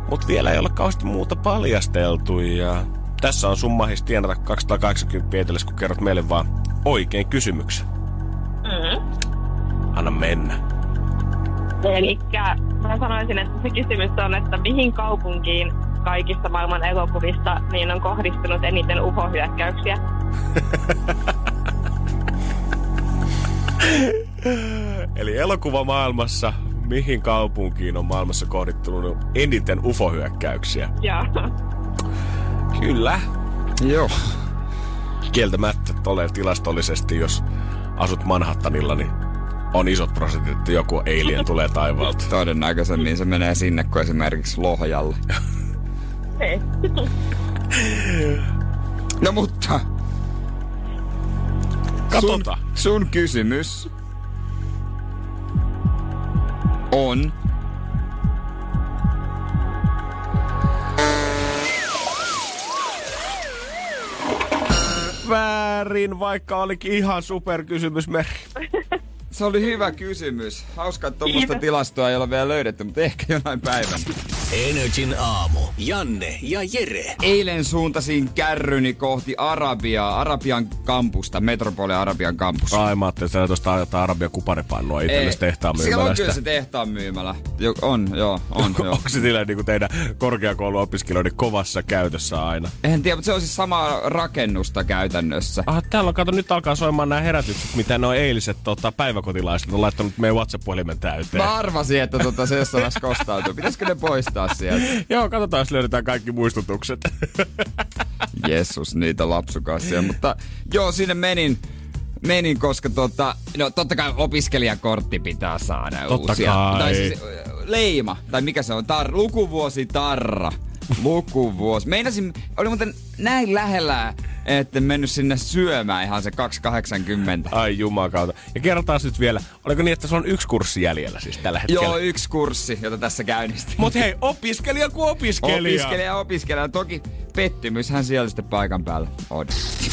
Speaker 2: Mutta vielä ei ole kauheasti muuta paljasteltu ja tässä on summahis tienata 280 etelässä, kun kerrot meille vaan oikein kysymyksen.
Speaker 5: Mm.
Speaker 2: Anna mennä.
Speaker 5: Eli mä sanoisin, että se kysymys on, että mihin kaupunkiin kaikista maailman elokuvista niin on kohdistunut eniten uhohyökkäyksiä?
Speaker 2: Eli elokuvamaailmassa, mihin kaupunkiin on maailmassa kohdittunut eniten ufohyökkäyksiä?
Speaker 5: Joo.
Speaker 2: Kyllä.
Speaker 3: Joo.
Speaker 2: Kieltämättä tolle tilastollisesti, jos asut Manhattanilla, niin on isot prosentit, että joku alien tulee taivaalta.
Speaker 3: Todennäköisemmin se menee sinne kuin esimerkiksi Lohjalle. No mutta,
Speaker 2: Katota.
Speaker 3: sun, sun kysymys on...
Speaker 2: Väärin, vaikka olikin ihan superkysymys, Meri.
Speaker 3: Se oli hyvä kysymys. Hauska, että tuommoista tilastoa ei ole vielä löydetty, mutta ehkä jonain päivänä.
Speaker 1: Energin aamu. Janne ja Jere.
Speaker 3: Eilen suuntasin kärryni kohti Arabiaa, Arabian kampusta, Metropoli Arabian kampus.
Speaker 2: Ai mä ajattelin, että tuosta ajetaan Arabia kuparipannua itsellesi tehtaan
Speaker 3: Siellä on kyllä
Speaker 2: myymälästä.
Speaker 3: se tehtaan myymälä. Jo, on, joo, on, joo.
Speaker 2: Onko se silleen niin kuin teidän korkeakouluopiskelijoiden kovassa käytössä aina?
Speaker 3: En tiedä, mutta se on siis samaa rakennusta käytännössä.
Speaker 2: Ah, täällä on, kato, nyt alkaa soimaan nämä herätykset, mitä ne on eiliset tota, päiväkotilaiset on laittanut meidän WhatsApp-puhelimen täyteen.
Speaker 3: Mä arvasin, että tota, se jossain kostautuu. Pitäisikö ne poistaa sieltä?
Speaker 2: Joo, katsotaan, jos löydetään kaikki muistutukset.
Speaker 3: Jessus, niitä lapsukassia. Mutta joo, sinne menin, menin koska tota, no totta kai opiskelijakortti pitää saada
Speaker 2: Totta
Speaker 3: uusia.
Speaker 2: kai.
Speaker 3: Tai siis leima, tai mikä se on, tar, lukuvuosi tarra. Lukuvuosi. Meinasin, oli muuten näin lähellä, että en mennyt sinne syömään ihan se 280.
Speaker 2: Ai jumakauta. Ja kerrotaan nyt vielä, oliko niin, että se on yksi kurssi jäljellä siis tällä hetkellä?
Speaker 3: Joo, yksi kurssi, jota tässä käynnistin.
Speaker 2: Mut hei, opiskelija kuin opiskelija.
Speaker 3: Opiskelija, opiskelija. Toki pettymyshän siellä sitten paikan päällä on.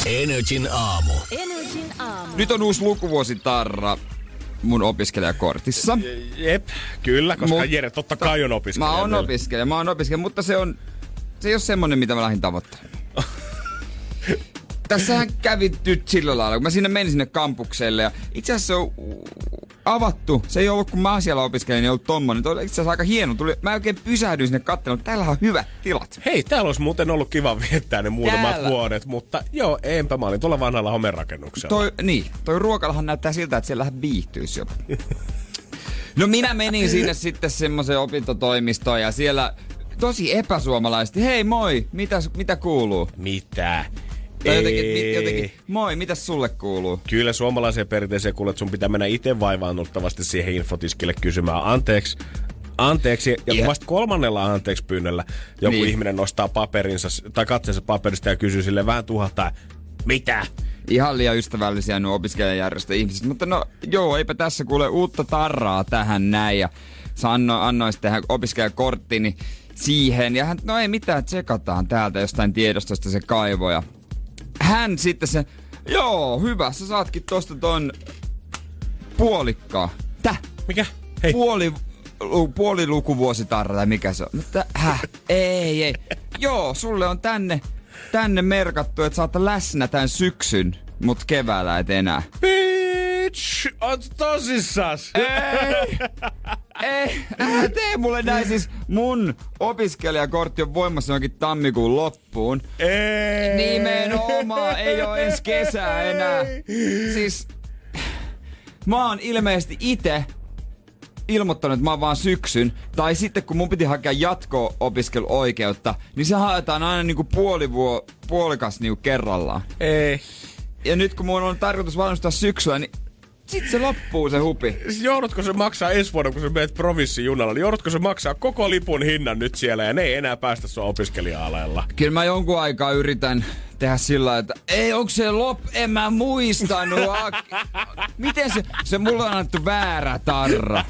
Speaker 1: Energin aamu.
Speaker 4: Energin aamu.
Speaker 3: Nyt on uusi lukuvuositarra mun opiskelijakortissa.
Speaker 2: Jep, kyllä, koska
Speaker 3: Mut-
Speaker 2: Jere totta kai on opiskelija.
Speaker 3: Mä oon opiskelija, mä oon opiskelija, mutta se on, se ei ole semmonen, mitä mä lähdin tavoittelemaan. Tässähän kävi nyt sillä lailla, kun mä sinne menin sinne kampukselle ja itse asiassa se on avattu. Se ei ollut, kun mä siellä opiskelin, niin ollut tommonen. Tuo oli itse asiassa aika hieno. Tuli, mä oikein pysähdyin sinne katselemaan, täällä on hyvät tilat.
Speaker 2: Hei, täällä olisi muuten ollut kiva viettää ne muutamat
Speaker 3: Täällä.
Speaker 2: vuodet, mutta joo, enpä mä olin tuolla vanhalla homerakennuksella.
Speaker 3: Toi, niin, toi ruokalahan näyttää siltä, että siellä viihtyisi jopa. No minä menin sinne sitten semmoiseen opintotoimistoon ja siellä tosi epäsuomalaisesti, hei moi, mitä, mitä kuuluu?
Speaker 2: Mitä?
Speaker 3: Tai jotenkin,
Speaker 2: Ei.
Speaker 3: jotenkin, moi, mitä sulle kuuluu?
Speaker 2: Kyllä suomalaiseen perinteeseen kuulet, sun pitää mennä itse vaivaannuttavasti siihen infotiskille kysymään anteeksi. Anteeksi, ja
Speaker 3: Ja-
Speaker 2: vasta kolmannella anteeksi pyynnöllä joku
Speaker 3: Niin.
Speaker 2: ihminen nostaa paperinsa, tai katseensa paperista ja kysyy sille vähän tuhahtaa, mitä?
Speaker 3: Ihan liian ystävällisiä nuo opiskelijajärjestö ihmiset, mutta no joo, eipä tässä kuule uutta tarraa tähän näin ja sä anno, annoin opiskelijakorttini siihen ja hän, no ei mitään, tsekataan täältä jostain tiedostosta se kaivoja. Hän sitten se, joo hyvä, sä saatkin tosta ton puolikkaa. Täh?
Speaker 2: Mikä? Hei,
Speaker 3: Puoli, lu, puolilukuvuositarra tai mikä se on. Mutta häh? Ei, ei. Joo, sulle on tänne, tänne merkattu, että saat läsnä tämän syksyn. Mut keväällä et enää.
Speaker 2: Bitch, oot tosissas?
Speaker 3: Ei, ei, älä tee mulle näin. Siis mun opiskelijakortti on voimassa jonkin tammikuun loppuun.
Speaker 2: Ei.
Speaker 3: Nimenomaan, ei oo edes kesää enää. Siis mä oon ilmeisesti itse ilmoittanut, että mä oon vaan syksyn. Tai sitten kun mun piti hakea jatko-opiskeluoikeutta, niin se haetaan aina niinku puoli vuo, puolikas niinku kerrallaan.
Speaker 2: Ei.
Speaker 3: Ja nyt kun mun on tarkoitus valmistua syksyllä, niin sit se loppuu se hupi.
Speaker 2: Joudutko se maksaa ensi vuonna, kun sä menet provinssijunalla, niin joudutko se maksaa koko lipun hinnan nyt siellä ja ne ei enää päästä sun opiskelija-aleella?
Speaker 3: Kyllä mä jonkun aikaa yritän tehdä sillä että ei, onko se lop, en mä muistanut. Miten se, se mulla on annettu väärä tarra.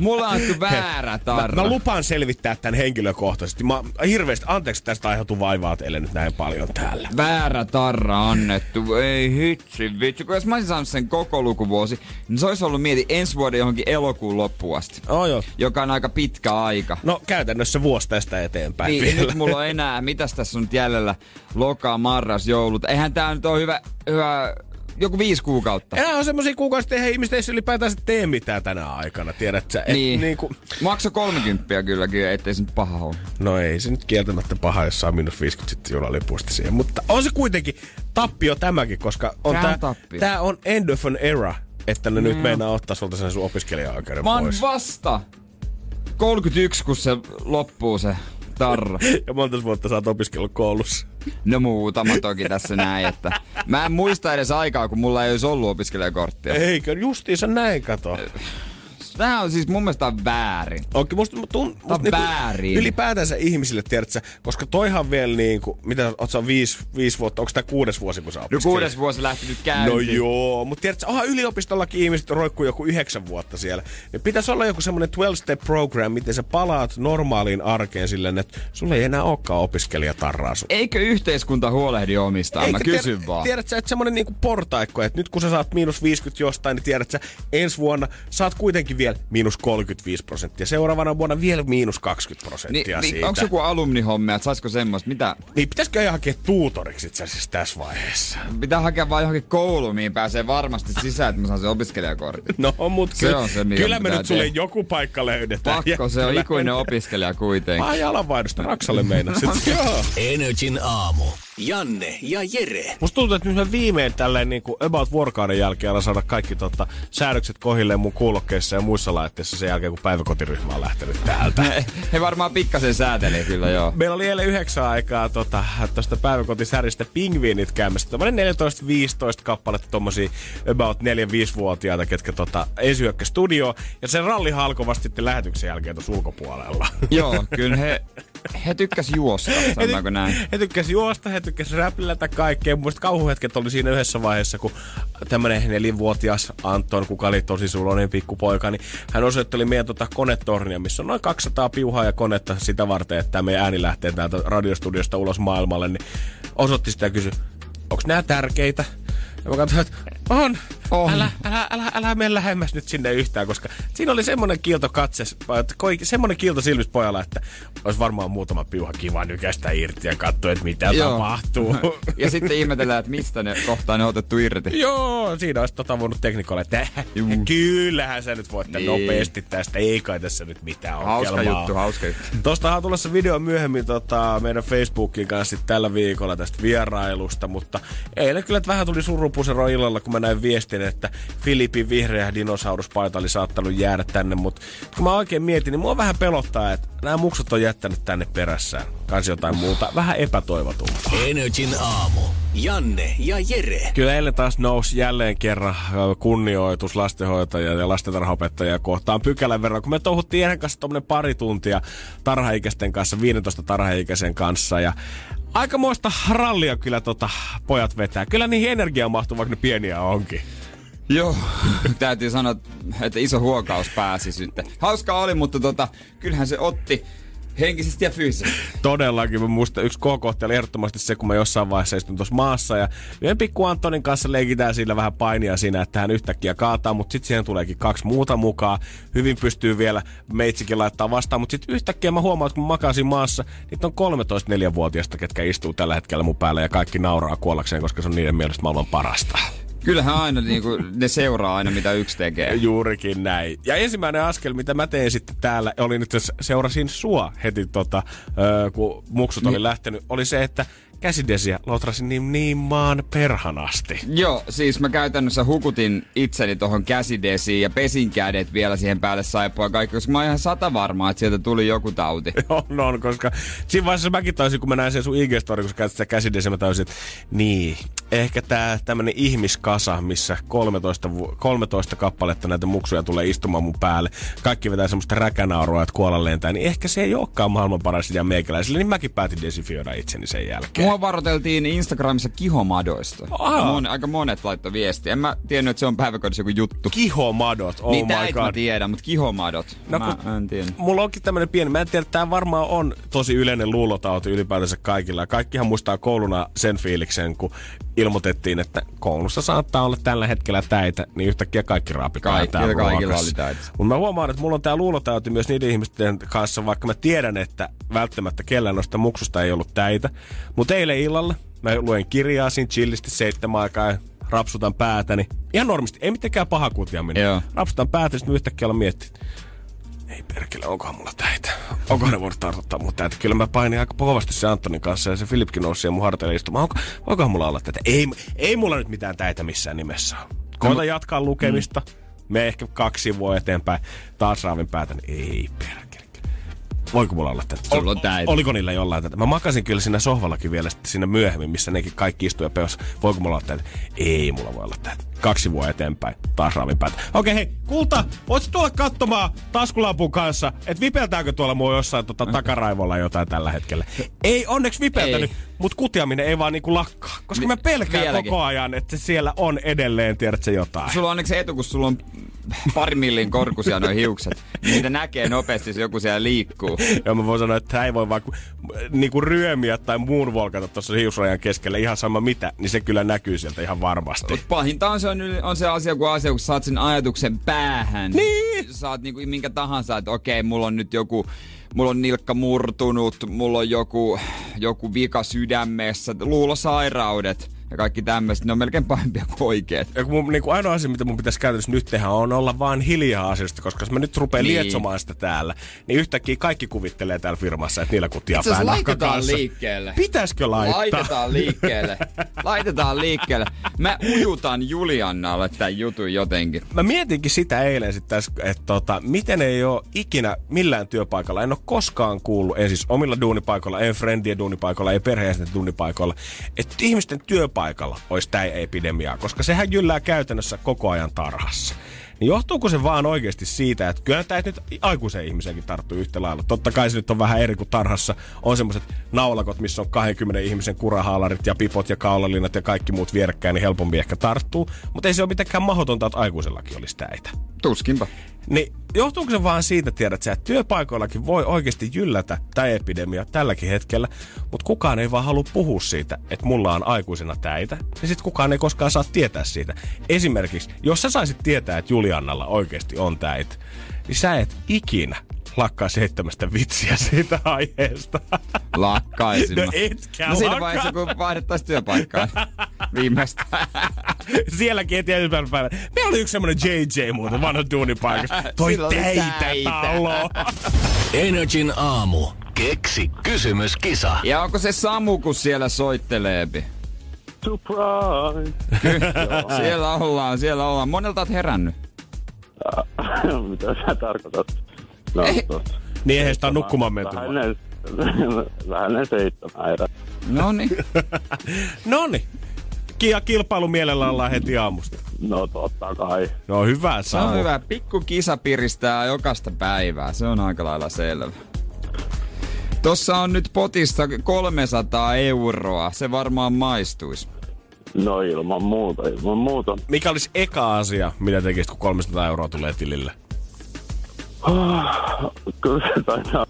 Speaker 3: Mulla on annettu väärä
Speaker 2: Mä,
Speaker 3: tarra.
Speaker 2: mä lupaan selvittää tämän henkilökohtaisesti. Mä hirveästi, anteeksi tästä aiheutuu vaivaa teille nyt näin paljon täällä.
Speaker 3: Väärä tarra annettu. Ei hitsi vitsi. Kun jos mä olisin saanut sen koko lukuvuosi, niin se olisi ollut mieti ensi vuoden johonkin elokuun loppuun asti.
Speaker 2: Oh, joo.
Speaker 3: Joka on aika pitkä aika.
Speaker 2: No käytännössä vuosi tästä eteenpäin
Speaker 3: Niin,
Speaker 2: vielä.
Speaker 3: nyt mulla on enää, mitäs tässä on nyt jäljellä, loka, marras, joulut. Eihän tää nyt ole hyvä, hyvä joku viisi kuukautta.
Speaker 2: Enää on semmosia kuukausia, että ihmiset ei ylipäätään tee mitään tänä aikana, tiedät sä. Et
Speaker 3: Niin.
Speaker 2: Niinku,
Speaker 3: Makso 30 kylläkin, ettei se nyt paha ole.
Speaker 2: no ei se nyt kieltämättä paha, jos saa miinus 50 sitten junalipuista siihen. Mutta on se kuitenkin tappio tämäkin, koska on
Speaker 3: Tää
Speaker 2: tää,
Speaker 3: on tappio.
Speaker 2: tää on end of an era, että ne nyt meinaa ottaa sulta sen sun opiskelija-oikeuden
Speaker 3: Mä
Speaker 2: pois.
Speaker 3: vasta 31, kun se loppuu se tarra.
Speaker 2: ja monta vuotta sä oot opiskellut koulussa.
Speaker 3: No muutama toki tässä näin, että mä en muista edes aikaa, kun mulla ei olisi ollut opiskelijakorttia.
Speaker 2: Eikö? Justiinsa näin, kato.
Speaker 3: Tää on siis mun mielestä väärin.
Speaker 2: Onkin musta, tun,
Speaker 3: Tää on väärin.
Speaker 2: ylipäätänsä ihmisille, tiedät sä, koska toihan vielä niinku, mitä oot sä viisi, viisi vuotta, onko tää kuudes vuosi, kun sä
Speaker 3: No kuudes vuosi lähti nyt
Speaker 2: No
Speaker 3: käyntiin.
Speaker 2: joo, mutta tiedätkö, aha, yliopistollakin ihmiset roikkuu joku yhdeksän vuotta siellä. Niin pitäisi olla joku semmoinen 12-step program, miten sä palaat normaaliin arkeen silleen, että sulla ei enää olekaan opiskelijatarraa sun.
Speaker 3: Eikö yhteiskunta huolehdi omistaan? Mä
Speaker 2: Eikö
Speaker 3: kysyn
Speaker 2: tiedä,
Speaker 3: vaan.
Speaker 2: Tiedät sä, että semmonen niinku portaikko, että nyt kun sä saat miinus 50 jostain, niin tiedät sä, ensi vuonna saat kuitenkin vielä miinus 35 prosenttia. Seuraavana vuonna vielä miinus 20
Speaker 3: Niin,
Speaker 2: prosenttia
Speaker 3: niin,
Speaker 2: siitä.
Speaker 3: onko joku alumnihommia, että saisiko semmoista? Mitä?
Speaker 2: Niin pitäisikö ihan hakea tuutoriksi itse asiassa tässä vaiheessa?
Speaker 3: Pitää hakea vaan johonkin kouluun, mihin pääsee varmasti sisään, että mä saan sen opiskelijakortin.
Speaker 2: No, mutta
Speaker 3: Se
Speaker 2: kyllä,
Speaker 3: on se, mikä
Speaker 2: kyllä me nyt sulle
Speaker 3: tehdä.
Speaker 2: joku paikka löydetään.
Speaker 3: Pakko, se on ikuinen opiskelija kuitenkin.
Speaker 2: Mä jalanvaihdosta Raksalle meinasit. Joo.
Speaker 1: Energin aamu. Janne ja Jere.
Speaker 2: Musta tuntuu, että nyt mä viimein tälleen niin kuin about vuorokauden jälkeen alan saada kaikki tota, säädökset kohilleen mun kuulokkeissa ja muissa laitteissa sen jälkeen, kun päiväkotiryhmä on lähtenyt täältä.
Speaker 3: He varmaan pikkasen säätelee kyllä joo.
Speaker 2: Meillä oli eilen yhdeksän aikaa tota, tosta päiväkotisäristä pingviinit käymässä. Tämmönen 14-15 kappaletta tommosia about 4-5-vuotiaita, ketkä tota, esihyökkä studio. Ja se ralli halkovasti sitten lähetyksen jälkeen tuossa ulkopuolella.
Speaker 3: Joo, kyllä he, he tykkäs juosta, sanotaanko näin.
Speaker 2: He tykkäs juosta, he tykkäs räplätä kaikkea. Mun mielestä kauhuhetket oli siinä yhdessä vaiheessa, kun tämmönen nelinvuotias Anton, kuka oli tosi suloinen pikkupoika, niin hän osoitteli meidän tota konetornia, missä on noin 200 piuhaa ja konetta sitä varten, että tämä meidän ääni lähtee täältä radiostudiosta ulos maailmalle, niin osoitti sitä ja kysyi, onko nämä tärkeitä? Ja mä katsoin, että on.
Speaker 3: On.
Speaker 2: Älä, älä, älä, älä mene lähemmäs nyt sinne yhtään, koska siinä oli semmoinen kiilto katses, koi- semmoinen kiilto silmissä pojalla, että olisi varmaan muutama piuha kiva nykästä irti ja katsoa, että mitä
Speaker 3: Joo.
Speaker 2: tapahtuu.
Speaker 3: Ja sitten ihmetellään, että mistä ne kohtaa ne on otettu irti.
Speaker 2: Joo, siinä olisi tota voinut teknikolle, että äh,
Speaker 3: Juu.
Speaker 2: kyllähän sä nyt voit
Speaker 3: Niin.
Speaker 2: nopeasti tästä, ei kai tässä nyt mitään
Speaker 3: Hauska
Speaker 2: ongelmaa.
Speaker 3: juttu, hauska juttu.
Speaker 2: Tostahan on tulossa video myöhemmin tota, meidän Facebookin kanssa tällä viikolla tästä vierailusta, mutta eilen kyllä että vähän tuli surupusero illalla, kun mä näin viestin, että Filipin vihreä dinosauruspaita oli saattanut jäädä tänne, mutta kun mä oikein mietin, niin mua vähän pelottaa, että nämä muksut on jättänyt tänne perässään. Kans jotain muuta, vähän epätoivotumpaa.
Speaker 1: Energin aamu. Janne ja Jere.
Speaker 2: Kyllä eilen taas nousi jälleen kerran ö, kunnioitus lastenhoitajia ja lastentarhaopettajia kohtaan pykälän verran, kun me touhuttiin Jeren kanssa tuommoinen pari tuntia tarhaikäisten kanssa, 15 tarhaikäisen kanssa ja aikamoista rallia kyllä tota pojat vetää. Kyllä niihin energiaa mahtuu, vaikka ne pieniä onkin.
Speaker 3: Joo, täytyy sanoa, että iso huokaus pääsi sitten. Hauskaa oli, mutta tota, kyllähän se otti Henkisesti ja fyysisesti.
Speaker 2: Todellakin. Mä muistan, yksi kohokohta oli ehdottomasti se, kun mä jossain vaiheessa istun tuossa maassa ja yhden pikku Antonin kanssa leikitään sillä vähän painia siinä, että hän yhtäkkiä kaataa, mutta sitten siihen tuleekin kaksi muuta mukaan. Hyvin pystyy vielä meitsikin laittaa vastaan, mutta sitten yhtäkkiä mä huomaan, että kun mä makasin maassa, niitä on 13 vuotiaista ketkä istuu tällä hetkellä mun päällä ja kaikki nauraa kuollakseen, koska se on niiden mielestä maailman parasta.
Speaker 3: Kyllähän aina niinku, ne seuraa aina, mitä yksi tekee.
Speaker 2: Juurikin näin. Ja ensimmäinen askel, mitä mä tein sitten täällä, oli nyt, seurasin sua heti, tota, kun muksut oli lähtenyt, oli se, että käsidesiä lotrasin niin, niin maan perhanasti.
Speaker 3: Joo, siis mä käytännössä hukutin itseni tohon käsidesiin ja pesin kädet vielä siihen päälle saippua kaikki, koska mä oon ihan sata varmaa, että sieltä tuli joku tauti.
Speaker 2: on, on, koska siinä vaiheessa mäkin taisin, kun mä näin sen sun IG-story, kun sä käytät sitä käsidesiä, mä taisin, että niin, ehkä tää tämmönen ihmiskasa, missä 13, vu- 13 kappaletta näitä muksuja tulee istumaan mun päälle. Kaikki vetää semmoista räkänaurua, että kuolla lentää, niin ehkä se ei olekaan maailman paras idea meikäläisille, niin mäkin päätin desifioida itseni sen jälkeen.
Speaker 3: Mua varoiteltiin Instagramissa kihomadoista. Mon, aika monet laittoi viestiä. En mä tiennyt, että se on päiväkodissa joku juttu.
Speaker 2: Kihomadot, oh
Speaker 3: niin
Speaker 2: my
Speaker 3: näitä mä
Speaker 2: god.
Speaker 3: tiedän, mutta kihomadot.
Speaker 2: No,
Speaker 3: mä en tiedä.
Speaker 2: Mulla onkin tämmönen pieni, mä en tiedä, tämä varmaan on tosi yleinen luulotauti ylipäätänsä kaikilla. Kaikkihan muistaa kouluna sen fiiliksen, kun ilmoitettiin, että koulussa saattaa olla tällä hetkellä täitä, niin yhtäkkiä kaikki raapikaa
Speaker 3: Kaikilla-
Speaker 2: täällä
Speaker 3: kaikilla oli täitä.
Speaker 2: Mutta mä huomaan, että mulla on tää luulotauti myös niiden ihmisten kanssa, vaikka mä tiedän, että välttämättä kellään noista muksusta ei ollut täitä. Mutta eilen illalla mä luen kirjaa siinä chillisti seitsemän aikaa ja rapsutan päätäni. Ihan normisti, ei mitenkään paha kutiaminen.
Speaker 3: Joo.
Speaker 2: Rapsutan päätäni, sitten yhtäkkiä aloin miettiä, ei perkele, onkohan mulla täitä? Onkohan ne voinut tartuttaa mun täitä? Kyllä mä painin aika kovasti se Antonin kanssa ja se Filipkin nousi siihen mun harteille istumaan. Onko, voikohan mulla olla tätä? Ei, ei mulla nyt mitään täitä missään nimessä ole. Koita jatkaa lukemista. Me ehkä kaksi sivua eteenpäin. Taas raavin päätä, niin ei perkele. Voiko mulla olla tätä?
Speaker 3: Sulla on täitä.
Speaker 2: Oliko niillä jollain tätä? Mä makasin kyllä siinä sohvallakin vielä siinä myöhemmin, missä nekin kaikki istuu ja peos. Voiko mulla olla tätä? Ei mulla voi olla tätä. Kaksi sivua eteenpäin. Taas raavin päätä. Okei, hei, kulta, voit tulla katsomaan taskulampun kanssa, että vipeltääkö tuolla mua jossain tota, takaraivolla jotain tällä hetkellä. Ei onneksi vipeltänyt, mutta kutiaminen ei vaan niinku lakkaa. Koska mä pelkään
Speaker 3: vieläkin.
Speaker 2: koko ajan, että siellä on edelleen, tiedätkö jotain.
Speaker 3: Sulla on onneksi etu, kun sulla on pari millin korkusia noin hiukset. Niin Niitä näkee nopeasti, jos joku siellä liikkuu.
Speaker 2: Ja mä voin sanoa, että ei voi vaan ku- niinku ryömiä tai muun volkata tuossa hiusrajan keskellä ihan sama mitä, niin se kyllä näkyy sieltä ihan varmasti.
Speaker 3: Pahinta on se, on, yl- on se asia, kun asia, kun saat sen ajatuksen päähän.
Speaker 2: Niin.
Speaker 3: Saat niinku minkä tahansa, että okei, mulla on nyt joku, mulla on nilkka murtunut, mulla on joku, joku vika sydämessä, luulosairaudet ja kaikki tämmöiset. Ne on melkein pahempia kuin oikeet.
Speaker 2: Ja mun, niin kuin ainoa asia, mitä mun pitäisi käytännössä nyt tehdä, on olla vaan hiljaa asiasta, koska jos mä nyt rupean
Speaker 3: Niin.
Speaker 2: lietsomaan sitä täällä, niin yhtäkkiä kaikki kuvittelee täällä firmassa, että niillä kutia
Speaker 3: Itse laitetaan
Speaker 2: kanssa.
Speaker 3: liikkeelle.
Speaker 2: Pitäisikö laittaa?
Speaker 3: Laitetaan liikkeelle. Laitetaan liikkeelle. Mä ujutan Juliannalle tämän jutun jotenkin.
Speaker 2: Mä mietinkin sitä eilen sitten että tota, miten ei ole ikinä millään työpaikalla, en ole koskaan kuullut, en siis omilla duunipaikoilla, en friendien duunipaikoilla, ei perheisten duunipaikoilla, että ihmisten työpaikalla olisi tämä epidemiaa, koska sehän jyllää käytännössä koko ajan tarhassa. Niin johtuuko se vaan oikeasti siitä, että kyllä tämä nyt aikuisen ihmisenkin tarttuu yhtä lailla. Totta kai se nyt on vähän eri kuin tarhassa. On semmoiset naulakot, missä on 20 ihmisen kurahaalarit ja pipot ja kaulalinnat ja kaikki muut vierekkäin, niin helpompi ehkä tarttuu. Mutta ei se ole mitenkään mahdotonta, että aikuisellakin olisi täitä.
Speaker 3: Tuskinpa.
Speaker 2: Niin johtuuko se vaan siitä, tiedät että työpaikoillakin voi oikeasti jyllätä tämä epidemia tälläkin hetkellä, mutta kukaan ei vaan halua puhua siitä, että mulla on aikuisena täitä, niin sitten kukaan ei koskaan saa tietää siitä. Esimerkiksi, jos sä saisit tietää, että Juliannalla oikeasti on täitä, niin sä et ikinä lakkaa heittämästä vitsiä siitä aiheesta.
Speaker 3: Lakkaisin.
Speaker 2: No etkä
Speaker 3: No siinä vaiheessa, kun vaihdettaisiin työpaikkaa. Viimeistään.
Speaker 2: Sielläkin heti ensimmäisenä päivänä. Meillä oli yksi semmonen JJ muuten vanha duunipaikassa. Toi teitä
Speaker 3: täitä.
Speaker 2: talo.
Speaker 1: Energin aamu. Keksi kysymyskisa.
Speaker 3: Ja onko se Samu, kun siellä soitteleepi?
Speaker 6: Surprise!
Speaker 3: Siellä ollaan, siellä ollaan. Monelta oot herännyt.
Speaker 6: Mitä sä tarkoitat? No,
Speaker 3: Ei.
Speaker 6: tossa.
Speaker 2: Niin eihän sitä ole nukkumaan menty.
Speaker 6: Vähän ennen, vähän ennen seitsemän erä.
Speaker 3: No niin.
Speaker 2: Noni. Ja kilpailu mielellä ollaan heti aamusta.
Speaker 6: No totta kai.
Speaker 2: No hyvä
Speaker 3: Se
Speaker 2: Samu.
Speaker 3: on hyvä. Pikku kisa piristää jokaista päivää. Se on aika lailla selvä. Tossa on nyt potissa 300 euroa. Se varmaan maistuisi.
Speaker 6: No ilman muuta, ilman muuta.
Speaker 2: Mikä olisi eka asia, mitä tekisit, kun 300 euroa tulee tilille?
Speaker 6: Kyllä se taitaa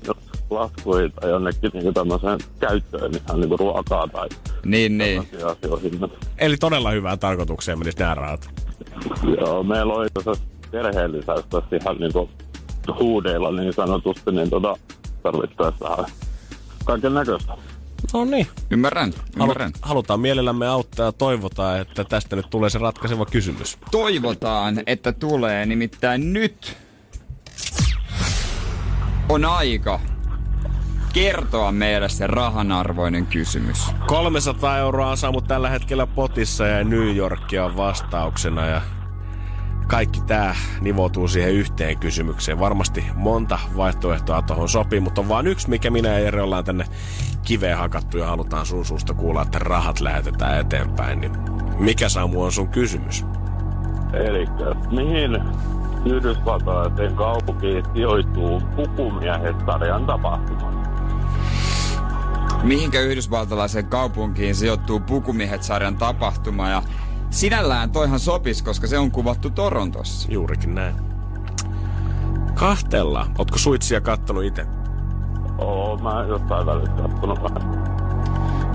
Speaker 6: laskuihin tai jonnekin niin tämmöiseen käyttöön ihan niin kuin ruokaa tai
Speaker 3: Niin, niin.
Speaker 6: asioihin.
Speaker 2: Eli todella hyvään tarkoitukseen menisi nämä rahat.
Speaker 6: Joo, meillä oli tuossa perheen tässä ihan niin kuin huudeilla niin sanotusti, niin tota, tarvittaisiin vähän kaiken näköistä.
Speaker 2: No niin.
Speaker 3: Ymmärrän, ymmärrän.
Speaker 2: Halutaan mielellämme auttaa ja toivotaan, että tästä nyt tulee se ratkaiseva kysymys.
Speaker 3: Toivotaan, että tulee. Nimittäin nyt on aika kertoa meille se rahanarvoinen kysymys.
Speaker 2: 300 euroa on saanut tällä hetkellä potissa ja New Yorkia on vastauksena ja kaikki tää nivoutuu siihen yhteen kysymykseen. Varmasti monta vaihtoehtoa tuohon sopii, mutta on vaan yksi, mikä minä ja Jere ollaan tänne kiveen hakattu ja halutaan sun suusta kuulla, että rahat lähetetään eteenpäin. Niin mikä Samu on sun kysymys?
Speaker 6: Eli mihin Yhdysvaltalaisen kaupunkiin sijoittuu Pukumiehet-sarjan tapahtuma?
Speaker 3: Mihinkä yhdysvaltalaiseen kaupunkiin sijoittuu Pukumiehet-sarjan tapahtuma ja sinällään toihan sopis, koska se on kuvattu Torontossa.
Speaker 2: Juurikin näin. Kahtella. Ootko suitsia kattonut itse?
Speaker 6: Oo, mä jostain välistä kattonut vähän.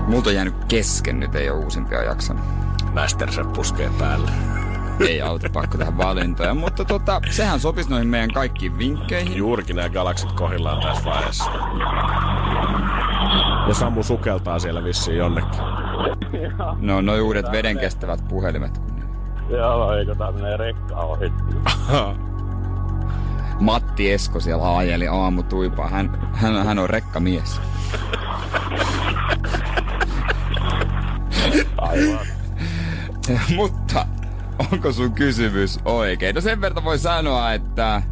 Speaker 3: Multa on jäänyt kesken, nyt ei ole uusimpia jaksanut.
Speaker 2: Masterchef puskee päälle.
Speaker 3: Ei auta, pakko tehdä valintoja. Mutta tota, sehän sopisi noihin meidän kaikkiin vinkkeihin.
Speaker 2: Juurikin nämä galaksit kohillaan tässä vaiheessa. Ja Samu sukeltaa siellä vissiin jonnekin.
Speaker 3: No, noi uudet vedenkestävät puhelimet.
Speaker 6: Joo, eikö tää menee rekka ohi?
Speaker 3: Matti Esko siellä ajeli aamutuipaa. Hän, hän, hän on rekkamies.
Speaker 6: Aivan.
Speaker 3: Mutta onko sun kysymys oikein? No sen verran voi sanoa, että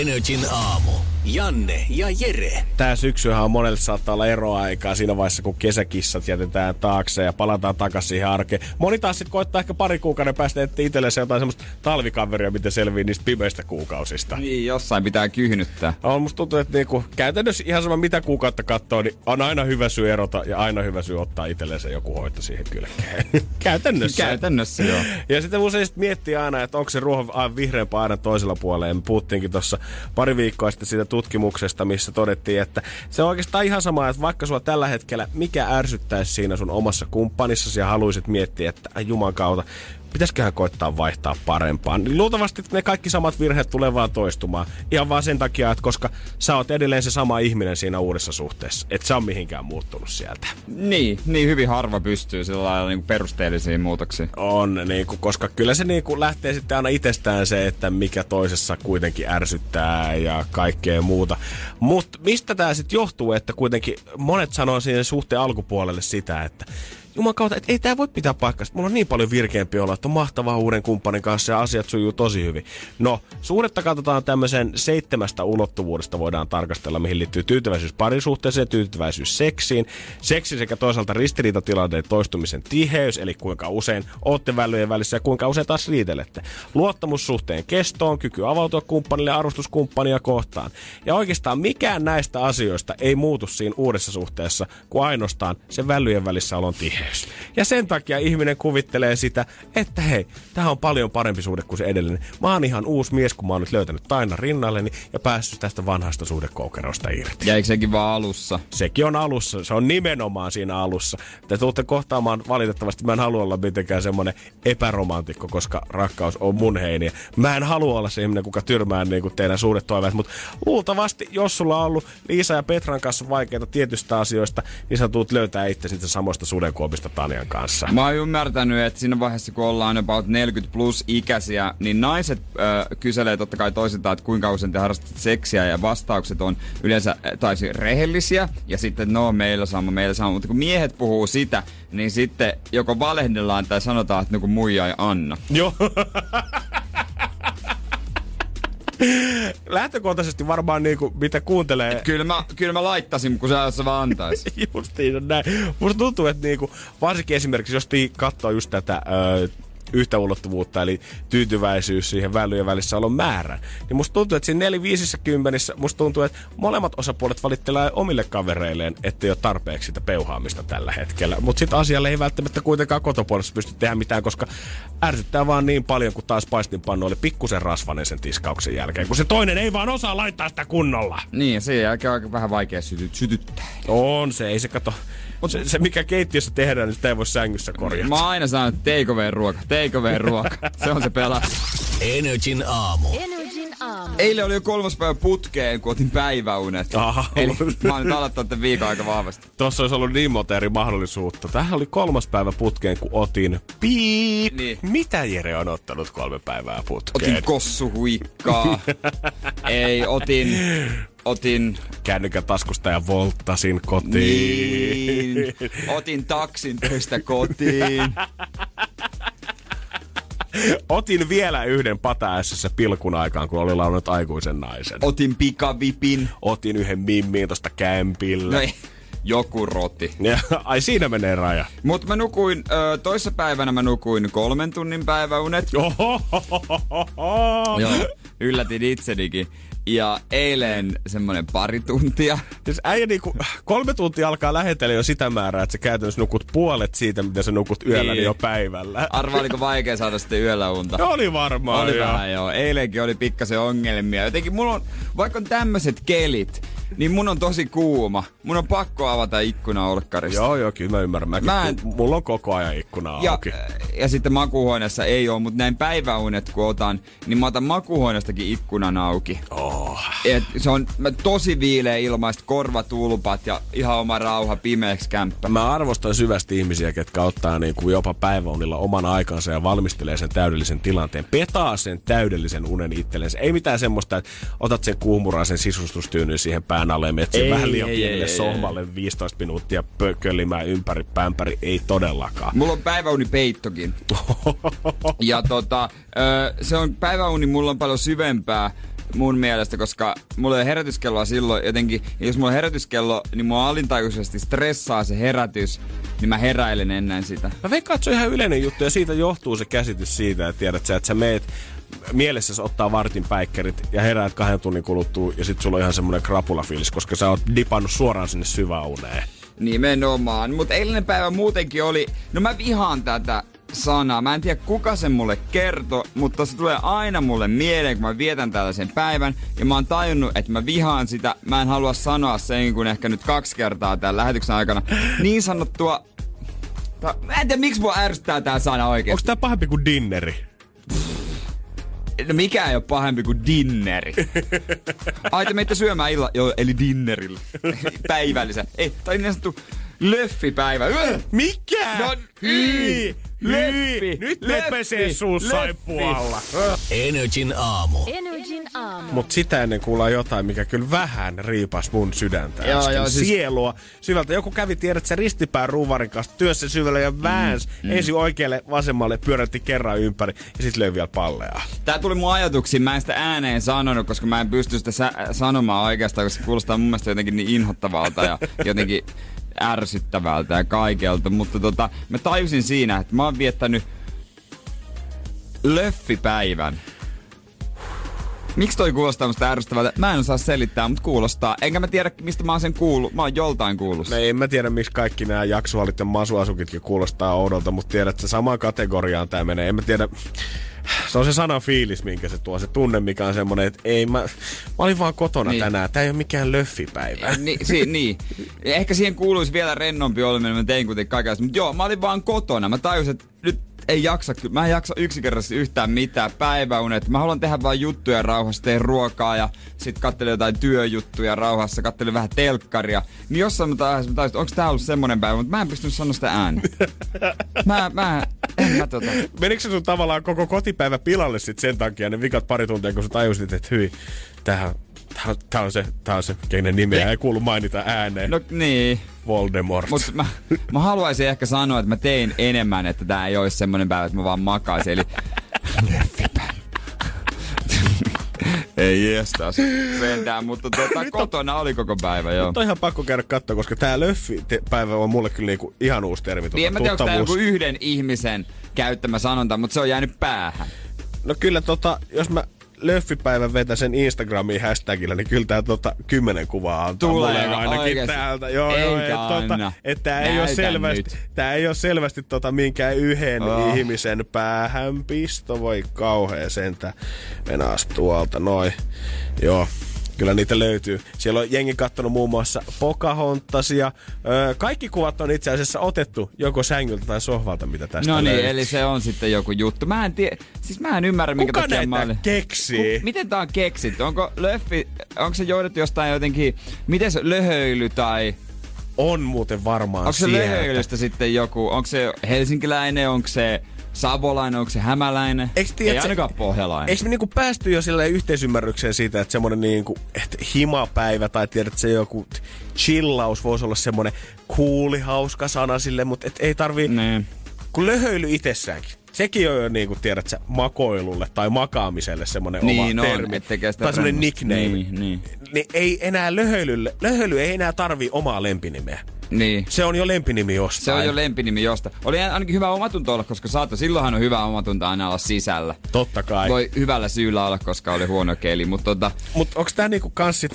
Speaker 1: Energin aamu. Janne ja Jere.
Speaker 2: Tää syksyhän on monelle saattaa olla eroaikaa siinä vaiheessa, kun kesäkissat jätetään taakse ja palataan takaisin siihen arkeen. Moni taas sitten koittaa ehkä pari kuukauden päästä etsiä itsellensä jotain semmoista talvikaveria, miten selvii niistä pimeistä kuukausista.
Speaker 3: niin, jossain pitää kyhnyttää.
Speaker 2: On musta tuntuu, että niinku, käytännössä ihan sama mitä kuukautta katsoo, niin on aina hyvä syy erota ja aina hyvä syy ottaa itsellensä joku hoito siihen kylkeen. käytännössä.
Speaker 3: Käytännössä joo.
Speaker 2: Ja sitten usein sit miettii aina, että onko se ruoho vihreämpää aina toisella puolella. Me puhuttiinkin tuossa pari viikkoa sitten siitä tutkimuksesta, missä todettiin, että se on oikeastaan ihan sama, että vaikka sulla tällä hetkellä mikä ärsyttäisi siinä sun omassa kumppanissasi ja haluaisit miettiä, että juman kautta, pitäisiköhän koittaa vaihtaa parempaan. Niin luultavasti ne kaikki samat virheet tulee vaan toistumaan. Ihan vaan sen takia, että koska sä oot edelleen se sama ihminen siinä uudessa suhteessa. Et sä on mihinkään muuttunut sieltä.
Speaker 3: Niin, niin hyvin harva pystyy sillä lailla niin perusteellisiin muutoksiin.
Speaker 2: On, niin kuin, koska kyllä se niin kuin lähtee sitten aina itsestään se, että mikä toisessa kuitenkin ärsyttää ja kaikkea muuta. Mutta mistä tämä sitten johtuu, että kuitenkin monet sanoo siihen suhteen alkupuolelle sitä, että Juman kautta, että ei tämä voi pitää paikkaa. Mulla on niin paljon virkeämpi olla, että on mahtavaa uuden kumppanin kanssa ja asiat sujuu tosi hyvin. No, suhdetta katsotaan tämmöisen seitsemästä ulottuvuudesta voidaan tarkastella, mihin liittyy tyytyväisyys parisuhteeseen, tyytyväisyys seksiin, seksi sekä toisaalta ristiriitatilanteen toistumisen tiheys, eli kuinka usein ootte välyjen välissä ja kuinka usein taas riitelette. Luottamussuhteen kestoon, kyky avautua kumppanille ja arvostuskumppania kohtaan. Ja oikeastaan mikään näistä asioista ei muutu siinä uudessa suhteessa, kuin ainoastaan se välyjen välissä olon tiheys. Ja sen takia ihminen kuvittelee sitä, että hei, tämä on paljon parempi suhde kuin se edellinen. Mä oon ihan uusi mies, kun mä oon nyt löytänyt Taina rinnalleni ja päässyt tästä vanhasta suhdekoukerosta irti.
Speaker 3: Ja eikö sekin vaan alussa?
Speaker 2: Sekin on alussa, se on nimenomaan siinä alussa. Te tuutte kohtaamaan valitettavasti, mä en halua olla mitenkään semmonen epäromantikko, koska rakkaus on mun heiniä. Mä en halua olla se ihminen, kuka tyrmää niin kuin teidän suuret toiveet, mutta luultavasti, jos sulla on ollut Liisa ja Petran kanssa vaikeita tietystä asioista, niin sä tuut löytää itse siitä samoista sudenkuopista Tanian kanssa.
Speaker 3: Mä oon ymmärtänyt, että siinä vaiheessa, kun ollaan about 40 plus ikäisiä, niin naiset äh, kyselee totta kai toisiltaan, että kuinka usein te harrastatte seksiä, ja vastaukset on yleensä taisi rehellisiä, ja sitten no, meillä sama, meillä sama, mutta kun miehet puhuu sitä, niin sitten joko valehdellaan tai sanotaan, että no kun muija ei anna.
Speaker 2: Joo. Lähtökohtaisesti varmaan niinku, mitä kuuntelee...
Speaker 3: Kyllä mä, kyllä mä laittasin, kun sä se vaan antais.
Speaker 2: Justiin on näin. Musta tuntuu, että niinku, varsinkin esimerkiksi jos katsoo just tätä ö, yhtä ulottuvuutta, eli tyytyväisyys siihen välyjen välissä olon määrään. Niin musta tuntuu, että siinä 450 musta tuntuu, että molemmat osapuolet valittelee omille kavereilleen, ettei ole tarpeeksi sitä peuhaamista tällä hetkellä. Mutta sitten asialle ei välttämättä kuitenkaan kotopuolessa pysty tehdä mitään, koska ärsyttää vaan niin paljon, kun taas paistinpannu oli pikkusen rasvanen sen tiskauksen jälkeen, kun se toinen ei vaan osaa laittaa sitä kunnolla.
Speaker 3: Niin, sen jälkeen on aika vähän vaikea syty- sytyttää.
Speaker 2: On se, ei se kato. Se, se, mikä keittiössä tehdään, niin sitä ei voi sängyssä korjata.
Speaker 3: Mä oon aina sanonut, että take ruoka, take ruoka. Se on se pelas.
Speaker 1: Energin aamu.
Speaker 4: Energin aamu.
Speaker 3: Eilen oli jo kolmas päivä putkeen, kun otin päiväunet.
Speaker 2: Aha.
Speaker 3: Eli mä oon nyt aloittanut tämän viikon aika vahvasti.
Speaker 2: Tuossa olisi ollut niin monta eri mahdollisuutta. Tähän oli kolmas päivä putkeen, kun otin piip.
Speaker 3: Niin.
Speaker 2: Mitä Jere on ottanut kolme päivää putkeen?
Speaker 3: Otin kossuhuikkaa. Ei, otin... Otin...
Speaker 2: Kännykän taskusta ja volttasin kotiin.
Speaker 3: Niin. Otin taksin töistä kotiin.
Speaker 2: Otin vielä yhden pataässessä pilkun aikaan, kun oli launut aikuisen naisen.
Speaker 3: Otin pikavipin.
Speaker 2: Otin yhden mimmiin tosta kämpillä.
Speaker 3: No ei, joku roti.
Speaker 2: Ja, ai siinä menee raja.
Speaker 3: Mutta mä nukuin, ö, toissa päivänä mä nukuin kolmen tunnin päiväunet. Joo, yllätin itsenikin. Ja eilen semmonen pari tuntia.
Speaker 2: Siis äijä niinku, kolme tuntia alkaa lähetellä jo sitä määrää, että sä käytännössä nukut puolet siitä, mitä sä nukut yöllä, niin,
Speaker 3: Niin.
Speaker 2: jo päivällä.
Speaker 3: Arvaa, oliko vaikea saada sitten yöllä unta.
Speaker 2: No oli varmaan
Speaker 3: Oli
Speaker 2: joo.
Speaker 3: vähän joo. Eilenkin oli pikkasen ongelmia. Jotenkin mulla on, vaikka on tämmöiset kelit, niin mun on tosi kuuma. Mun on pakko avata ikkuna olkkarista.
Speaker 2: Joo, joo, kyllä mä ymmärrän. Mäkin,
Speaker 3: Mä en-.
Speaker 2: Mulla on koko ajan ikkuna
Speaker 3: Ja,
Speaker 2: auki.
Speaker 3: ja sitten makuuhuoneessa ei ole, mutta näin päiväunet kun otan, niin mä otan makuuhuoneestakin ikkunan auki.
Speaker 2: Oh.
Speaker 3: Et se on mä, tosi viileä ilmaista, korvatulpat ja ihan oma rauha, pimeäksi kämppä.
Speaker 2: Mä arvostan syvästi ihmisiä, ketkä ottaa niin kuin jopa päiväunilla oman aikansa ja valmistelee sen täydellisen tilanteen. Petaa sen täydellisen unen itsellensä. Ei mitään semmoista, että otat sen kuumuraisen sisustustyynyn siihen pään alle
Speaker 3: Ei,
Speaker 2: vähän liian
Speaker 3: ei,
Speaker 2: pienelle
Speaker 3: ei, ei,
Speaker 2: sohvalle 15 minuuttia pökölimään ympäri pämpäri. Ei todellakaan.
Speaker 3: Mulla on päiväunipeittokin. Ja tota, se on päiväuni mulla on paljon syvempää mun mielestä, koska mulla ei herätyskelloa silloin jotenkin, ja jos mulla on herätyskello, niin mua alintajuisesti stressaa se herätys, niin mä heräilen ennen sitä.
Speaker 2: Mä veikkaan, että se on ihan yleinen juttu ja siitä johtuu se käsitys siitä, että tiedät sä, että sä meet mielessäsi ottaa vartin päikkerit ja heräät kahden tunnin kuluttua ja sit sulla on ihan semmoinen krapulafiilis, koska sä oot dipannut suoraan sinne syväuneen.
Speaker 3: Nimenomaan. Mutta eilinen päivä muutenkin oli, no mä vihaan tätä sanaa. Mä en tiedä kuka sen mulle kertoi, mutta se tulee aina mulle mieleen, kun mä vietän tällaisen päivän. Ja mä oon tajunnut, että mä vihaan sitä. Mä en halua sanoa sen, kun ehkä nyt kaksi kertaa tämän lähetyksen aikana. Niin sanottua... Mä en tiedä, miksi mua ärsyttää tää sana
Speaker 2: Onko
Speaker 3: oikeesti.
Speaker 2: tää pahempi kuin dinneri?
Speaker 3: No mikä ei ole pahempi kuin dinneri. Ai te meitte syömään illa... Joo, eli dinnerillä. Päivällisen. Ei, tai niin sanottu löffipäivä.
Speaker 2: Mikä?
Speaker 3: No,
Speaker 2: hyi. Nyt ne
Speaker 3: löffi,
Speaker 2: pesee suussa
Speaker 3: löffi.
Speaker 2: puolella.
Speaker 1: Energin aamu.
Speaker 4: Energin aamu.
Speaker 2: Mut sitä ennen kuullaan jotain, mikä kyllä vähän riipas mun sydäntä
Speaker 3: Joo, joo, siis-
Speaker 2: Sielua syvältä. Joku kävi, tiedät sä, ristipään ruuvarin kanssa työssä syvällä ja vääns. Mm, Ensin oikealle, vasemmalle, pyörätti kerran ympäri ja sitten löi vielä palleaa.
Speaker 3: Tää tuli mun ajatuksiin, mä en sitä ääneen sanonut, koska mä en pysty sitä sä- sanomaan oikeastaan, koska se kuulostaa mun mielestä jotenkin niin inhottavalta ja jotenkin ärsyttävältä ja kaikelta. Mutta tota, mä tajusin siinä, että mä oon viettänyt löffipäivän. Miksi toi kuulostaa musta ärsyttävältä? Mä en osaa selittää, mutta kuulostaa. Enkä mä tiedä, mistä mä oon sen kuullut. Mä oon joltain kuullut.
Speaker 2: No en mä tiedä, miksi kaikki nämä jaksualit ja masuasukitkin kuulostaa oudolta, mutta tiedät, että samaan kategoriaan tämä menee. En mä tiedä, se on se sana fiilis, minkä se tuo, se tunne, mikä on semmoinen, että ei mä, mä olin vaan kotona
Speaker 3: Niin.
Speaker 2: niin. tänään, tää ei ole mikään löffipäivä.
Speaker 3: Ni, si, niin. Ehkä siihen kuuluisi vielä rennompi oleminen, mä tein kuitenkin kaikenlaista. Mutta joo, mä olin vaan kotona. Mä tajusin, että nyt ei jaksa, mä en jaksa yksinkertaisesti yhtään mitään päiväunet. Mä haluan tehdä vaan juttuja rauhassa, teen ruokaa ja sit kattelin jotain työjuttuja rauhassa, kattelin vähän telkkaria. Niin jossain mä tajusin, mä että onko tää ollut semmonen päivä, mutta mä en pystynyt sanoa sitä ääneen. Mä, mä, en mä tota.
Speaker 2: Menikö sun tavallaan koko kotipäivä pilalle sit sen takia ne vikat pari tuntia, kun sä tajusit, että hyi, tähän, tää, tää on se, tää on se, kenen nimeä ei kuulu mainita ääneen.
Speaker 3: No niin.
Speaker 2: Voldemort.
Speaker 3: Mutta mä, mä haluaisin ehkä sanoa, että mä tein enemmän, että tää ei olisi semmonen päivä, että mä vaan makaisin. Eli ei jestas sentään, mutta tuota, kotona oli koko päivä, joo.
Speaker 2: Nyt on ihan pakko käydä katsoa, koska tää löffi-päivä on mulle kyllä niinku ihan uusi termi.
Speaker 3: Niin en mä tiedä, onko tää joku yhden ihmisen käyttämä sanonta, mutta se on jäänyt päähän.
Speaker 2: No kyllä tota, jos mä löffipäivän vetän sen Instagramiin hashtagillä, niin kyllä tää tota kymmenen kuvaa antaa
Speaker 3: Tulee
Speaker 2: mulle ainakin
Speaker 3: oikeesti?
Speaker 2: täältä. Joo,
Speaker 3: Eikä
Speaker 2: joo, et, tota, et tää ei ole selvästi,
Speaker 3: nyt.
Speaker 2: tää ei ole selvästi tota minkään yhden
Speaker 3: Oh.
Speaker 2: ihmisen päähän pisto, voi kauhea sentä. Menas tuolta, noin. Joo. Kyllä niitä löytyy. Siellä on jengi kattonut muun muassa Pocahontasia. Öö, kaikki kuvat on itse asiassa otettu joko sängyltä tai sohvalta, mitä tästä
Speaker 3: No niin,
Speaker 2: löytyy.
Speaker 3: eli se on sitten joku juttu. Mä en tiedä, siis mä en ymmärrä, minkä
Speaker 2: Kuka
Speaker 3: takia mä olin...
Speaker 2: keksii?
Speaker 3: Ku, miten tää on keksitty? Onko löffi, onko se jouduttu jostain jotenkin, miten se löhöily tai...
Speaker 2: On muuten varmaan
Speaker 3: Onko se löhöilystä sitten joku, onko se helsinkiläinen, onko se savolainen, onko se hämäläinen?
Speaker 2: Eiks tiedä,
Speaker 3: Ei
Speaker 2: se-
Speaker 3: ainakaan pohjalainen.
Speaker 2: Eikö me niinku päästy jo sille yhteisymmärrykseen siitä, että semmonen niinku, että himapäivä tai tiedät, se joku chillaus voisi olla semmonen kuuli, hauska sana sille, mutta et ei tarvii,
Speaker 3: Niin.
Speaker 2: kun löhöily itsessäänkin. Sekin on jo niinku, tiedät sä, makoilulle tai makaamiselle semmonen oma
Speaker 3: Niin on,
Speaker 2: termi.
Speaker 3: et
Speaker 2: tai semmonen
Speaker 3: rennosti.
Speaker 2: nickname.
Speaker 3: Niin, niin.
Speaker 2: niin ei enää löhöilylle, löhöily ei enää tarvii omaa lempinimeä.
Speaker 3: Niin.
Speaker 2: Se on jo lempinimi jostain.
Speaker 3: Se on jo lempinimi josta. Oli ainakin hyvä omatunto olla, koska saattoi, silloinhan on hyvä omatunto aina olla sisällä.
Speaker 2: Totta kai.
Speaker 3: Voi hyvällä syyllä olla, koska oli huono keli, mutta tota,
Speaker 2: Mutta onko tämä niinku kans sit,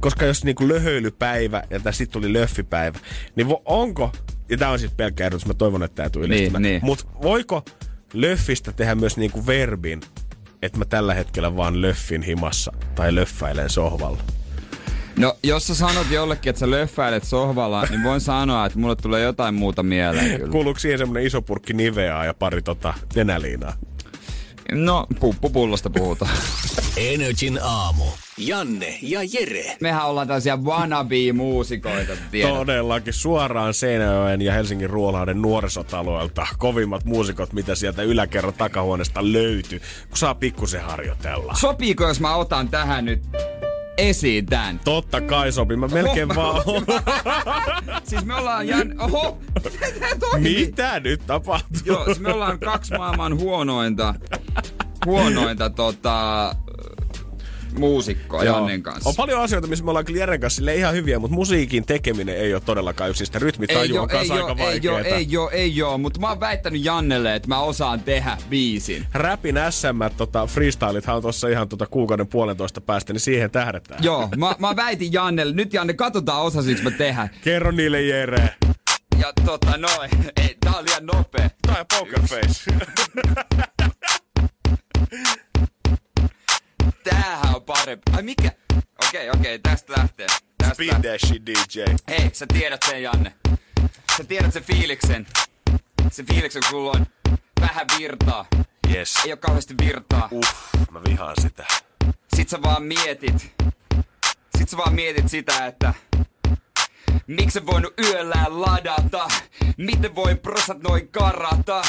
Speaker 2: koska jos niinku löhöilypäivä ja tässä sitten tuli löffipäivä, niin vo, onko, ja tämä on siis pelkkä ehdotus, mä toivon, että tämä tulee
Speaker 3: Niin, niin.
Speaker 2: Mutta voiko löffistä tehdä myös niinku verbin, että mä tällä hetkellä vaan löffin himassa tai löfpäilen sohvalla?
Speaker 3: No, jos sä sanot jollekin, että sä löfväilet sohvalla, niin voin sanoa, että mulle tulee jotain muuta mieleen kyllä.
Speaker 2: Kuuluuko siihen semmonen iso purkki niveaa ja pari tota nenäliinaa?
Speaker 3: No, puppupullosta puhutaan.
Speaker 1: Energin aamu. Janne ja Jere.
Speaker 3: Mehän ollaan tällaisia wannabe-muusikoita, tiedät.
Speaker 2: Todellakin suoraan Seinäjoen ja Helsingin Ruolahden nuorisotaloilta kovimmat muusikot, mitä sieltä yläkerran takahuoneesta löytyy, kun saa pikkusen harjoitella.
Speaker 3: Sopiiko, jos mä otan tähän nyt esiin tän?
Speaker 2: Totta kai sopii. Mä melkein vaan...
Speaker 3: Siis me ollaan Jan... Oho!
Speaker 2: Mitä nyt tapahtuu?
Speaker 3: Joo, siis me ollaan kaksi maailman huonointa, huonointa tota, muusikkoa
Speaker 2: Joo.
Speaker 3: Jannen kanssa.
Speaker 2: On paljon asioita, missä me ollaan kyllä Jeren kanssa ihan hyviä, mutta musiikin tekeminen ei ole todellakaan yksistä. Rytmitaju on kanssa aika
Speaker 3: ei
Speaker 2: vaikeeta.
Speaker 3: oo, ei oo, ei oo, mutta mä oon väittänyt Jannelle, että mä osaan tehdä biisin.
Speaker 2: Räpin SM, tota, freestylithan on tuossa ihan tota kuukauden puolentoista päästä, niin siihen tähdetään.
Speaker 3: Joo, mä, mä väitin Jannelle, nyt Janne, katsotaan osasinko mä tehdä.
Speaker 2: Kerro niille Jere.
Speaker 3: Ja tota noin, ei, tää on liian nopea.
Speaker 2: Tai poker face.
Speaker 3: Tämähän on parempi. Ai mikä? Okei, okei, tästä lähtee. Tästä
Speaker 2: Speed shit, DJ.
Speaker 3: Hei, sä tiedät sen, Janne. Sä tiedät sen fiiliksen. Se fiiliksen, kun sulla on vähän virtaa.
Speaker 2: Yes.
Speaker 3: Ei oo kauheasti virtaa.
Speaker 2: Uff, mä vihaan sitä.
Speaker 3: Sit sä vaan mietit. Sit sä vaan mietit sitä, että Miksi en voinut yöllään ladata? Miten voin prosat noin karata?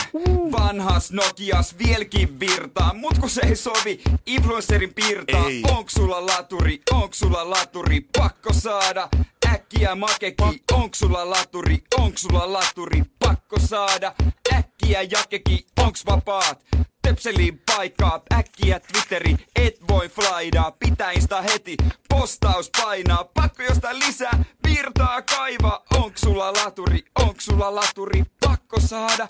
Speaker 3: Vanhas Nokias vieläkin virtaa, mut kun se ei sovi influencerin piirtaa.
Speaker 2: Ei.
Speaker 3: Onks sulla laturi, onks sulla laturi, pakko saada äkkiä makeki. Onks sulla laturi, onks sulla laturi, pakko saada äkkiä jakeki. Onks vapaat? Töpseliin paikkaa, äkkiä Twitteri, et voi flydaa, pitää insta heti, postaus painaa, pakko jostain lisää, virtaa kaiva, onks sulla laturi, onks sulla laturi, pakko saada,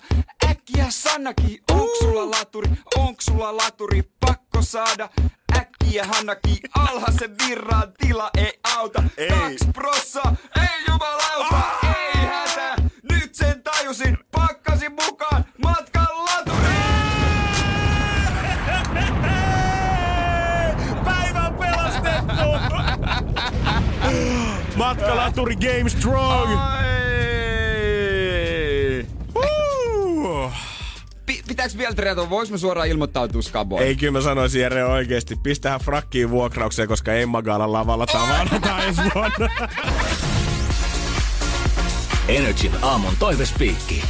Speaker 3: äkkiä Sannakin, onks sulla laturi, onks sulla laturi, pakko saada, äkkiä Hannaki, alhaisen virran tila ei auta,
Speaker 2: Ei.
Speaker 3: kaks prossa, ei jumalauta, ei hätä, nyt sen tajusin, pakkasin mukaan, matkan laturi.
Speaker 2: Matkalaturi Game Strong!
Speaker 3: Ai.
Speaker 2: Uh.
Speaker 3: Pi- pitääks vielä treenata? Voinko mä suoraan ilmoittautua skaboon?
Speaker 2: Ei kyllä mä sanoisin Jere oikeesti. Pistähän frakkiin vuokraukseen, koska Emma Gaalan lavalla tavarataan ensi vuonna.
Speaker 1: Energin aamun toivespiikki.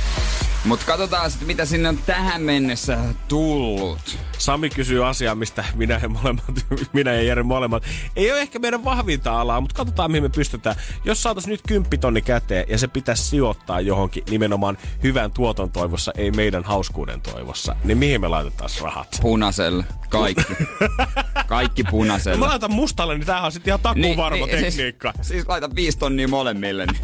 Speaker 3: Mut katsotaan sitten, mitä sinne on tähän mennessä tullut.
Speaker 2: Sami kysyy asiaa, mistä minä ja, molemmat, minä ja Jere molemmat. Ei ole ehkä meidän vahvinta alaa, mutta katsotaan mihin me pystytään. Jos saatais nyt kymppitonni käteen ja se pitäisi sijoittaa johonkin nimenomaan hyvän tuoton toivossa, ei meidän hauskuuden toivossa, niin mihin me laitetaan rahat?
Speaker 3: Punaiselle. Kaikki. Kaikki
Speaker 2: Mä
Speaker 3: punaiselle.
Speaker 2: laitan mustalle, niin tämähän on sitten ihan takuvarma tekniikka.
Speaker 3: Siis, siis laita viisi tonnia molemmille. Niin.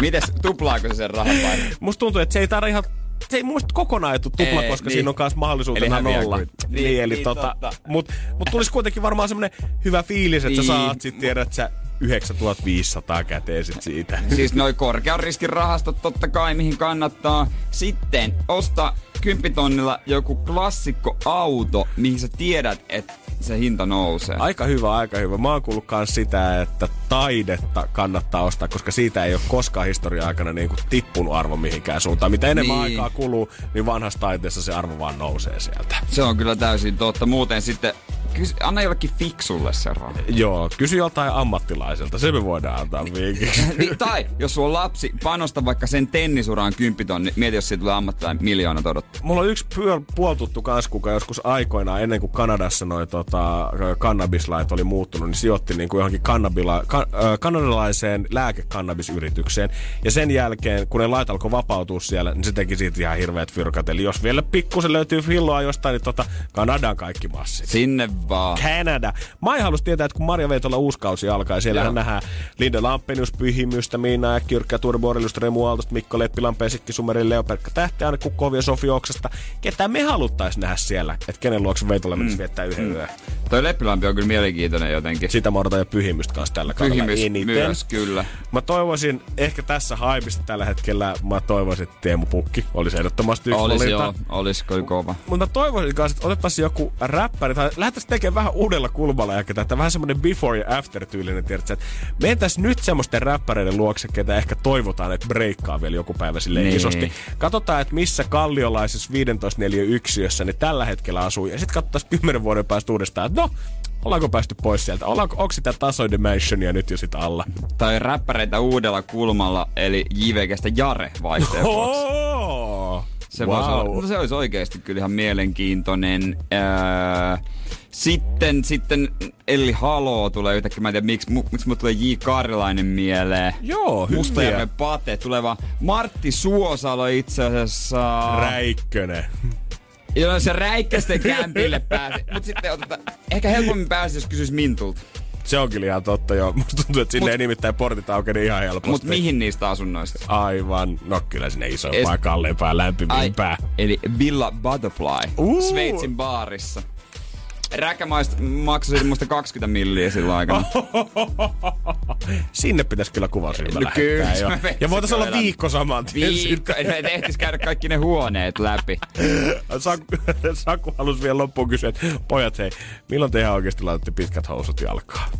Speaker 3: Mites, tuplaako se sen rahan vai?
Speaker 2: Musta tuntuu, että se ei taida ihan se ei muista kokonaan etu tupla,
Speaker 3: Ei,
Speaker 2: koska
Speaker 3: niin.
Speaker 2: siinä on myös mahdollisuutena
Speaker 3: Eli
Speaker 2: nolla. Niin,
Speaker 3: Niin,
Speaker 2: eli
Speaker 3: niin,
Speaker 2: tota,
Speaker 3: totta.
Speaker 2: mut, mut tulisi kuitenkin varmaan semmonen hyvä fiilis, että sä
Speaker 3: Niin.
Speaker 2: saat sit tiedät, että sä 9500 käteen sit siitä.
Speaker 3: Siis noi korkean riskin rahastot totta kai, mihin kannattaa. Sitten osta 10 tonnilla joku klassikko auto, mihin sä tiedät, että se hinta nousee.
Speaker 2: Aika hyvä, aika hyvä. Mä oon kuullut kans sitä, että taidetta kannattaa ostaa, koska siitä ei ole koskaan historian aikana niin kuin tippunut arvo mihinkään suuntaan. Mitä enemmän
Speaker 3: Niin.
Speaker 2: aikaa kuluu, niin vanhassa taiteessa se arvo vaan nousee sieltä.
Speaker 3: Se on kyllä täysin totta. Muuten sitten kys- anna jollekin fiksulle se raha.
Speaker 2: Joo, kysy joltain ammattilaiselta. Se me voidaan antaa viikiksi.
Speaker 3: Niin, tai jos sulla on lapsi, panosta vaikka sen tennisuraan 10 tonni. Mieti, jos siitä tulee ammattilainen miljoonat odottaa.
Speaker 2: Mulla on yksi pyö- puoltuttu kans, kuka joskus aikoinaan, ennen kuin Kanadassa noi tota, kannabislait oli muuttunut, niin sijoitti niin kuin johonkin kannabila, ka, ö, kanadalaiseen lääkekannabisyritykseen. Ja sen jälkeen, kun ne lait alkoi vapautua siellä, niin se teki siitä ihan hirveät fyrkat. Eli jos vielä pikkusen löytyy filloa jostain, niin tota, Kanadan kaikki massit.
Speaker 3: Sinne vaan.
Speaker 2: Canada. Mä halus tietää, että kun Marja Veitola uusi kausi alkaa, ja siellähän
Speaker 3: Joo.
Speaker 2: nähdään Linde Lampenius, Pyhimystä, Miina Äkkyrkkä, Turbo Oriliusta, Remu Aaltosta, Mikko Leppilan, Pesikki Sumeri, Leoperkka Tähti, Anne Kukkovi ja Sofi Oksasta. Ketä me haluttais nähdä siellä, että kenen luokse Veitola menisi viettää yhden mm. yön.
Speaker 3: Toi Leppilampi on kyllä mielenkiintoinen jotenkin.
Speaker 2: Sitä mä odotan jo Pyhimystä kanssa tällä kaudella
Speaker 3: Pyhimys
Speaker 2: eniten.
Speaker 3: myös, kyllä.
Speaker 2: Mä toivoisin, ehkä tässä haipista tällä hetkellä, mä toivoisin, että Teemu Pukki olisi ehdottomasti yksi
Speaker 3: Olisi
Speaker 2: valinta.
Speaker 3: joo, olisi kyllä kova.
Speaker 2: Mutta mä toivoisin kanssa, että otettaisiin joku räppäri tai tekemään vähän uudella kulmalla ja tätä vähän semmoinen before ja after tyylinen, tiedätkö, että nyt semmoisten räppäreiden luokse, ketä ehkä toivotaan, että breikkaa vielä joku päivä silleen
Speaker 3: Niin.
Speaker 2: isosti. Katsotaan, että missä kalliolaisessa 15 neliö yksiössä ne tällä hetkellä asuu ja sitten katsotaan 10 vuoden päästä uudestaan, että no, ollaanko päästy pois sieltä? Ollaanko, onko sitä tasoidimensionia nyt jo sitä alla?
Speaker 3: Tai räppäreitä uudella kulmalla, eli JVGstä Jare.
Speaker 2: Oh!
Speaker 3: Se,
Speaker 2: wow.
Speaker 3: olla, no se olisi oikeasti kyllä ihan mielenkiintoinen. Öö, sitten, sitten Elli Halo tulee yhtäkkiä, mä en tiedä miksi, mu- miksi mulle tulee J. Karlainen mieleen.
Speaker 2: Joo, hyviä.
Speaker 3: Mustajärven Pate, tuleva Martti Suosalo itse asiassa.
Speaker 2: Räikkönen.
Speaker 3: Joo, se räikkästen kämpille pääsi. Mut sitten otetaan, ehkä helpommin pääsi, jos kysyis Mintulta.
Speaker 2: Se on kyllä ihan totta, joo. Musta tuntuu, että sinne
Speaker 3: Mut-
Speaker 2: ei nimittäin portit aukene ihan helposti.
Speaker 3: Mut mihin niistä asunnoista?
Speaker 2: Aivan. No kyllä sinne isompaa,
Speaker 3: Es-
Speaker 2: kalleimpaa,
Speaker 3: Ai,
Speaker 2: lämpimimpää.
Speaker 3: eli Villa Butterfly,
Speaker 2: Uu.
Speaker 3: Sveitsin baarissa. Räkämaista maksoi musta 20 milliä silloin aikana.
Speaker 2: Sinne pitäisi kyllä kuvausryhmä
Speaker 3: No kyllä,
Speaker 2: jo. Ja voitaisiin olla viikko saman tien
Speaker 3: Viikko, ehtis käydä kaikki ne huoneet läpi.
Speaker 2: Saku, Saku halusi vielä loppuun kysyä, että pojat hei, milloin te ihan oikeasti laitatte pitkät housut jalkaan?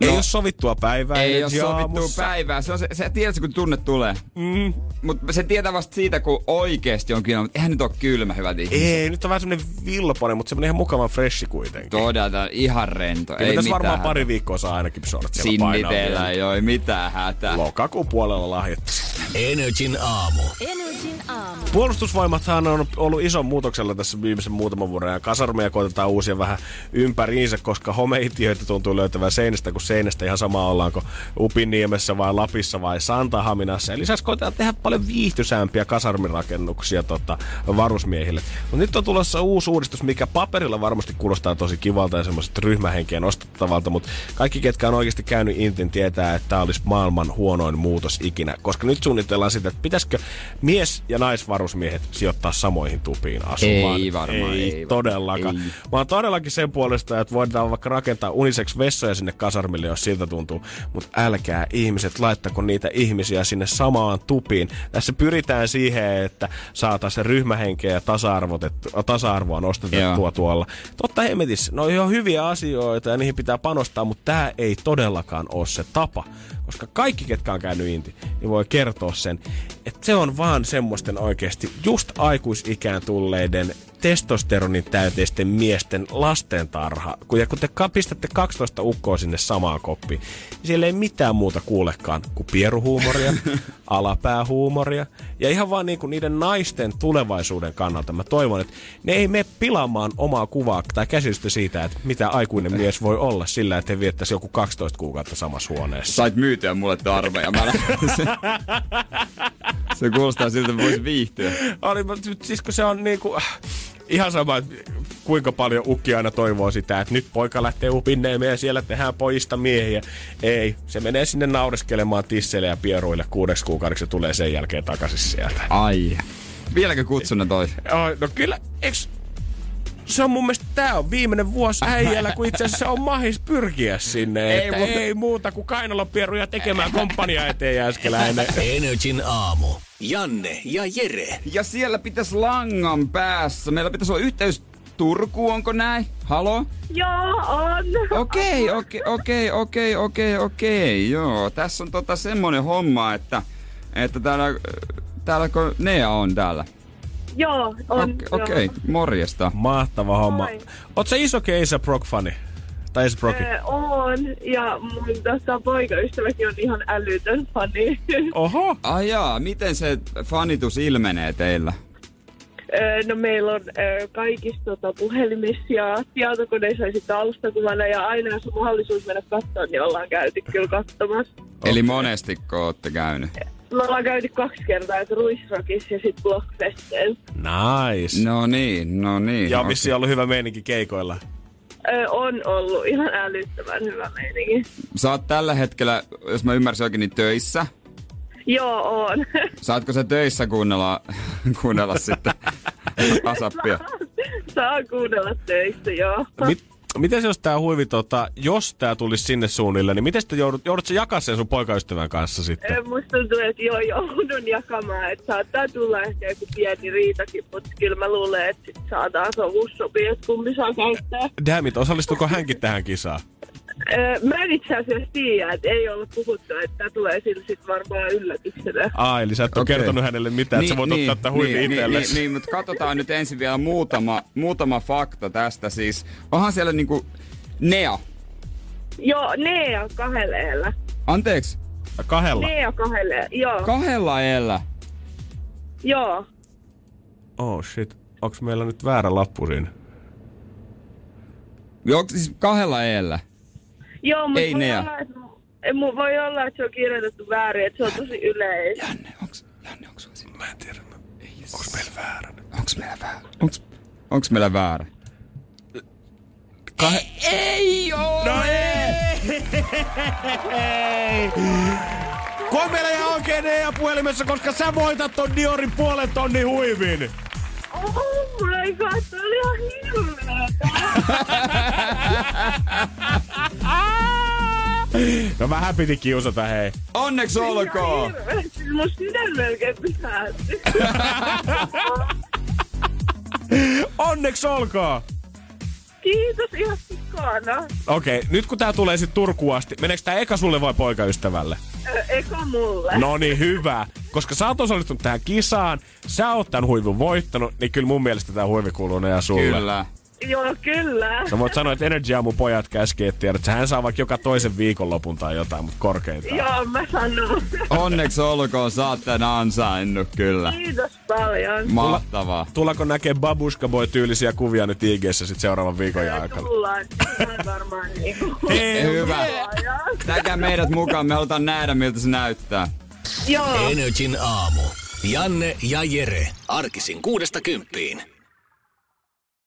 Speaker 2: Ei
Speaker 3: No,
Speaker 2: ole sovittua päivää.
Speaker 3: Ei ole sovittua
Speaker 2: aamussa.
Speaker 3: päivää. Se on se, se tiedät, kun tunne tulee.
Speaker 2: Mm.
Speaker 3: Mutta se tietää vasta siitä, kun oikeesti on kylmä. Mutta eihän nyt ole kylmä, hyvät ihmiset.
Speaker 2: Ei, nyt on vähän semmonen villoponen, mutta semmonen ihan mukavan freshi kuitenkin.
Speaker 3: Todella, ihan rento.
Speaker 2: Kyllä
Speaker 3: ei
Speaker 2: tässä
Speaker 3: mitään
Speaker 2: varmaan pari viikkoa saa ainakin shortsia
Speaker 3: Sinnitellä
Speaker 2: vielä.
Speaker 3: ei ole mitään hätää.
Speaker 2: Lokakuun puolella lahjattaisiin.
Speaker 1: Energin aamu.
Speaker 4: Energin aamu.
Speaker 2: Puolustusvoimathan on ollut ison muutoksella tässä viimeisen muutaman vuoden ja kasarmeja koitetaan uusia vähän ympäriinsä, koska homeitiöitä tuntuu löytävän seinästä kuin seinästä ihan sama ollaanko Upinniemessä vai Lapissa vai Santahaminassa. Ja lisäksi koitetaan tehdä paljon viihtyisämpiä kasarmirakennuksia tota, varusmiehille. Mutta nyt on tulossa uusi uudistus, mikä paperilla varmasti kuulostaa tosi kivalta ja semmoiset ryhmähenkeä nostettavalta, mutta kaikki, ketkä on oikeasti käynyt Intin, tietää, että tämä olisi maailman huonoin muutos ikinä. Koska nyt suunnitellaan sitä, että pitäisikö mies- ja naisvarusmiehet sijoittaa samoihin tupiin asumaan.
Speaker 3: Ei varmaan,
Speaker 2: ei,
Speaker 3: ei
Speaker 2: todellakaan.
Speaker 3: ei.
Speaker 2: Mä oon todellakin sen puolesta, että voidaan vaikka rakentaa unisex vessoja sinne kasarmille, jos siltä tuntuu. Mutta älkää ihmiset laittako niitä ihmisiä sinne samaan tupiin. Tässä pyritään siihen, että saataisiin ryhmähenkeä ja tasa-arvoa nostetettua
Speaker 3: Joo.
Speaker 2: tuolla. Totta hemetissä, ne on hyviä asioita ja niihin pitää panostaa, mutta tämä ei todellakaan ole se tapa. Koska kaikki, ketkä on käynyt inti, niin voi kertoa sen, että se on vaan semmoisten oikeasti just aikuisikään tulleiden testosteronin täyteisten miesten lastentarha. Kun, ja kun te pistätte 12 ukkoa sinne samaan koppiin, niin siellä ei mitään muuta kuulekaan kuin pieruhuumoria, alapäähuumoria. Ja ihan vaan niin kuin niiden naisten tulevaisuuden kannalta mä toivon, että ne ei mene pilaamaan omaa kuvaa tai käsitystä siitä, että mitä aikuinen mies voi olla sillä, että he viettäisi joku 12 kuukautta samassa huoneessa.
Speaker 3: Sait myytyä mulle tuon arvoja. Mä se, se kuulostaa siltä, että voisi viihtyä.
Speaker 2: Oli, siis kun se on niinku, ihan sama, että kuinka paljon ukki aina toivoo sitä, että nyt poika lähtee upinneemeen ja siellä tehdään pojista miehiä. Ei, se menee sinne naureskelemaan tisseille ja pieruille kuudeksi kuukaudeksi ja tulee sen jälkeen takaisin sieltä.
Speaker 3: Ai. Vieläkö kutsunna toi?
Speaker 2: Oh, no kyllä, eks, se on mun mielestä tää on viimeinen vuosi äijällä, kun itse asiassa on mahis pyrkiä sinne.
Speaker 3: Ei,
Speaker 2: Ei, että
Speaker 3: mutta-
Speaker 2: ei muuta kuin kainalopieruja tekemään komppania eteen Jääskeläinen.
Speaker 1: Energin aamu. Janne ja Jere.
Speaker 3: Ja siellä pitäisi langan päässä. Meillä pitäisi olla yhteys Turku, onko näin? Halo?
Speaker 5: Joo, on.
Speaker 3: Okei, okei, okei, okei, okei, okei, joo. Tässä on tota semmonen homma, että, että täällä, täällä kun Nea on täällä.
Speaker 5: Joo, on.
Speaker 3: Okei, okei, morjesta.
Speaker 2: Mahtava homma.
Speaker 5: Moi.
Speaker 2: Oot sä iso Keisa Brock-fani? Tai Ace Brocki?
Speaker 5: Ö, on, ja mun tota, poikaystäväkin on ihan älytön fani.
Speaker 2: Oho!
Speaker 3: Ai jaa, miten se fanitus ilmenee teillä?
Speaker 5: Ö, no meillä on ö, kaikissa tota, puhelimissa ja tietokoneissa olisi taustakuvana ja aina jos on mahdollisuus mennä katsomaan, niin ollaan käyty kyllä katsomassa.
Speaker 3: Eli monestiko ootte käynyt?
Speaker 5: Me ollaan käyty kaksi kertaa, että Ruisrockissa ja sitten Blockfesteen.
Speaker 2: Nice.
Speaker 3: No niin, no niin.
Speaker 2: Ja on ollut hyvä meininki keikoilla.
Speaker 5: Ö, on ollut ihan älyttömän hyvä meininki.
Speaker 3: Sä oot tällä hetkellä, jos mä ymmärsin oikein, niin töissä.
Speaker 5: Joo, on.
Speaker 3: Saatko sä töissä kuunnella, kuunnella sitten asappia?
Speaker 5: Saa kuunnella töissä, joo.
Speaker 2: Mit, miten se jos tää huivi, tota, jos tää tulisi sinne suunnille, niin miten sitä joudut, joudut jakaa sen sun poikaystävän kanssa sitten?
Speaker 5: Musta tuntuu, että joo, joudun jakamaan, että saattaa tulla ehkä joku pieni riitakin, mutta kyllä mä luulen, että sit saadaan sovussa sopia, että kumpi saa käyttää.
Speaker 2: Damn it, osallistuko hänkin tähän kisaan?
Speaker 5: Mä en itse asiassa tiedä, että ei ollut puhuttu, että tulee sillä sit varmaan yllätyksenä.
Speaker 2: Ai, eli sä et ole
Speaker 3: Okei.
Speaker 2: kertonut hänelle mitään, että sä voit ottaa tätä huivi
Speaker 3: niin, niin,
Speaker 2: itsellesi.
Speaker 3: niin, niin, mutta katsotaan nyt ensin vielä muutama, muutama fakta tästä. Siis, onhan siellä niinku Nea.
Speaker 5: Joo, Nea kahdella eellä.
Speaker 3: Anteeksi,
Speaker 2: Kahdella.
Speaker 5: Nea kahdella, joo,
Speaker 3: kahdella eellä.
Speaker 5: joo.
Speaker 2: Oh shit, onks meillä nyt väärä lappu siinä?
Speaker 3: Joo, siis kahdella eellä.
Speaker 5: Joo, mutta
Speaker 3: Ei
Speaker 5: voi,
Speaker 3: Nea.
Speaker 5: olla, että, ei, voi olla, että se on kirjoitettu väärin, että se on tosi yleis.
Speaker 3: Janne, onks, Janne, onks sulla?
Speaker 2: Mä en tiedä, mä... onks meillä väärä?
Speaker 3: Onks meillä väärä? Onks, onks meillä väärä?
Speaker 2: Kah-
Speaker 3: Ei oo!
Speaker 2: No ei! Koe meillä ihan oikein ja puhelimessa, koska sä voitat ton Diorin puolen tonnin huivin.
Speaker 5: Oh my god, se oli ihan hirveetä.
Speaker 2: No vähän piti kiusata, hei.
Speaker 3: Onneksi olkoon!
Speaker 5: Siis mun sydän melkein pysähtyi.
Speaker 2: Onneksi olkoon!
Speaker 5: Kiitos ihan sikana.
Speaker 2: Okei, nyt kun tää tulee sit Turkuun asti, meneekö tää eka sulle vai poikaystävälle?
Speaker 5: Ö, Eka mulle.
Speaker 2: No niin, hyvä. Koska sä oot osallistunut tähän kisaan, sä oot tän huivun voittanut, niin kyllä mun mielestä tää huivi kuuluu ne ja sulle.
Speaker 3: Kyllä.
Speaker 5: Joo, kyllä.
Speaker 2: Sä voit sanoa, että Energy mun pojat käski, että tiedät, että hän saa vaikka joka toisen viikonlopun tai jotain, mutta korkeintaan.
Speaker 5: Joo, mä sanon.
Speaker 3: Onneksi olkoon, sä oot tän ansainnut kyllä.
Speaker 5: Kiitos paljon.
Speaker 3: Mahtavaa.
Speaker 2: Tullako näkee Babushka Boy tyylisiä kuvia nyt IGssä sit seuraavan viikon aikana?
Speaker 5: Tullaan. Varmaan niinku.
Speaker 3: Ei, hyvä. Täkää meidät mukaan, me halutaan nähdä miltä se näyttää.
Speaker 5: Joo.
Speaker 1: Energin aamu. Janne ja Jere. Arkisin kuudesta kymppiin.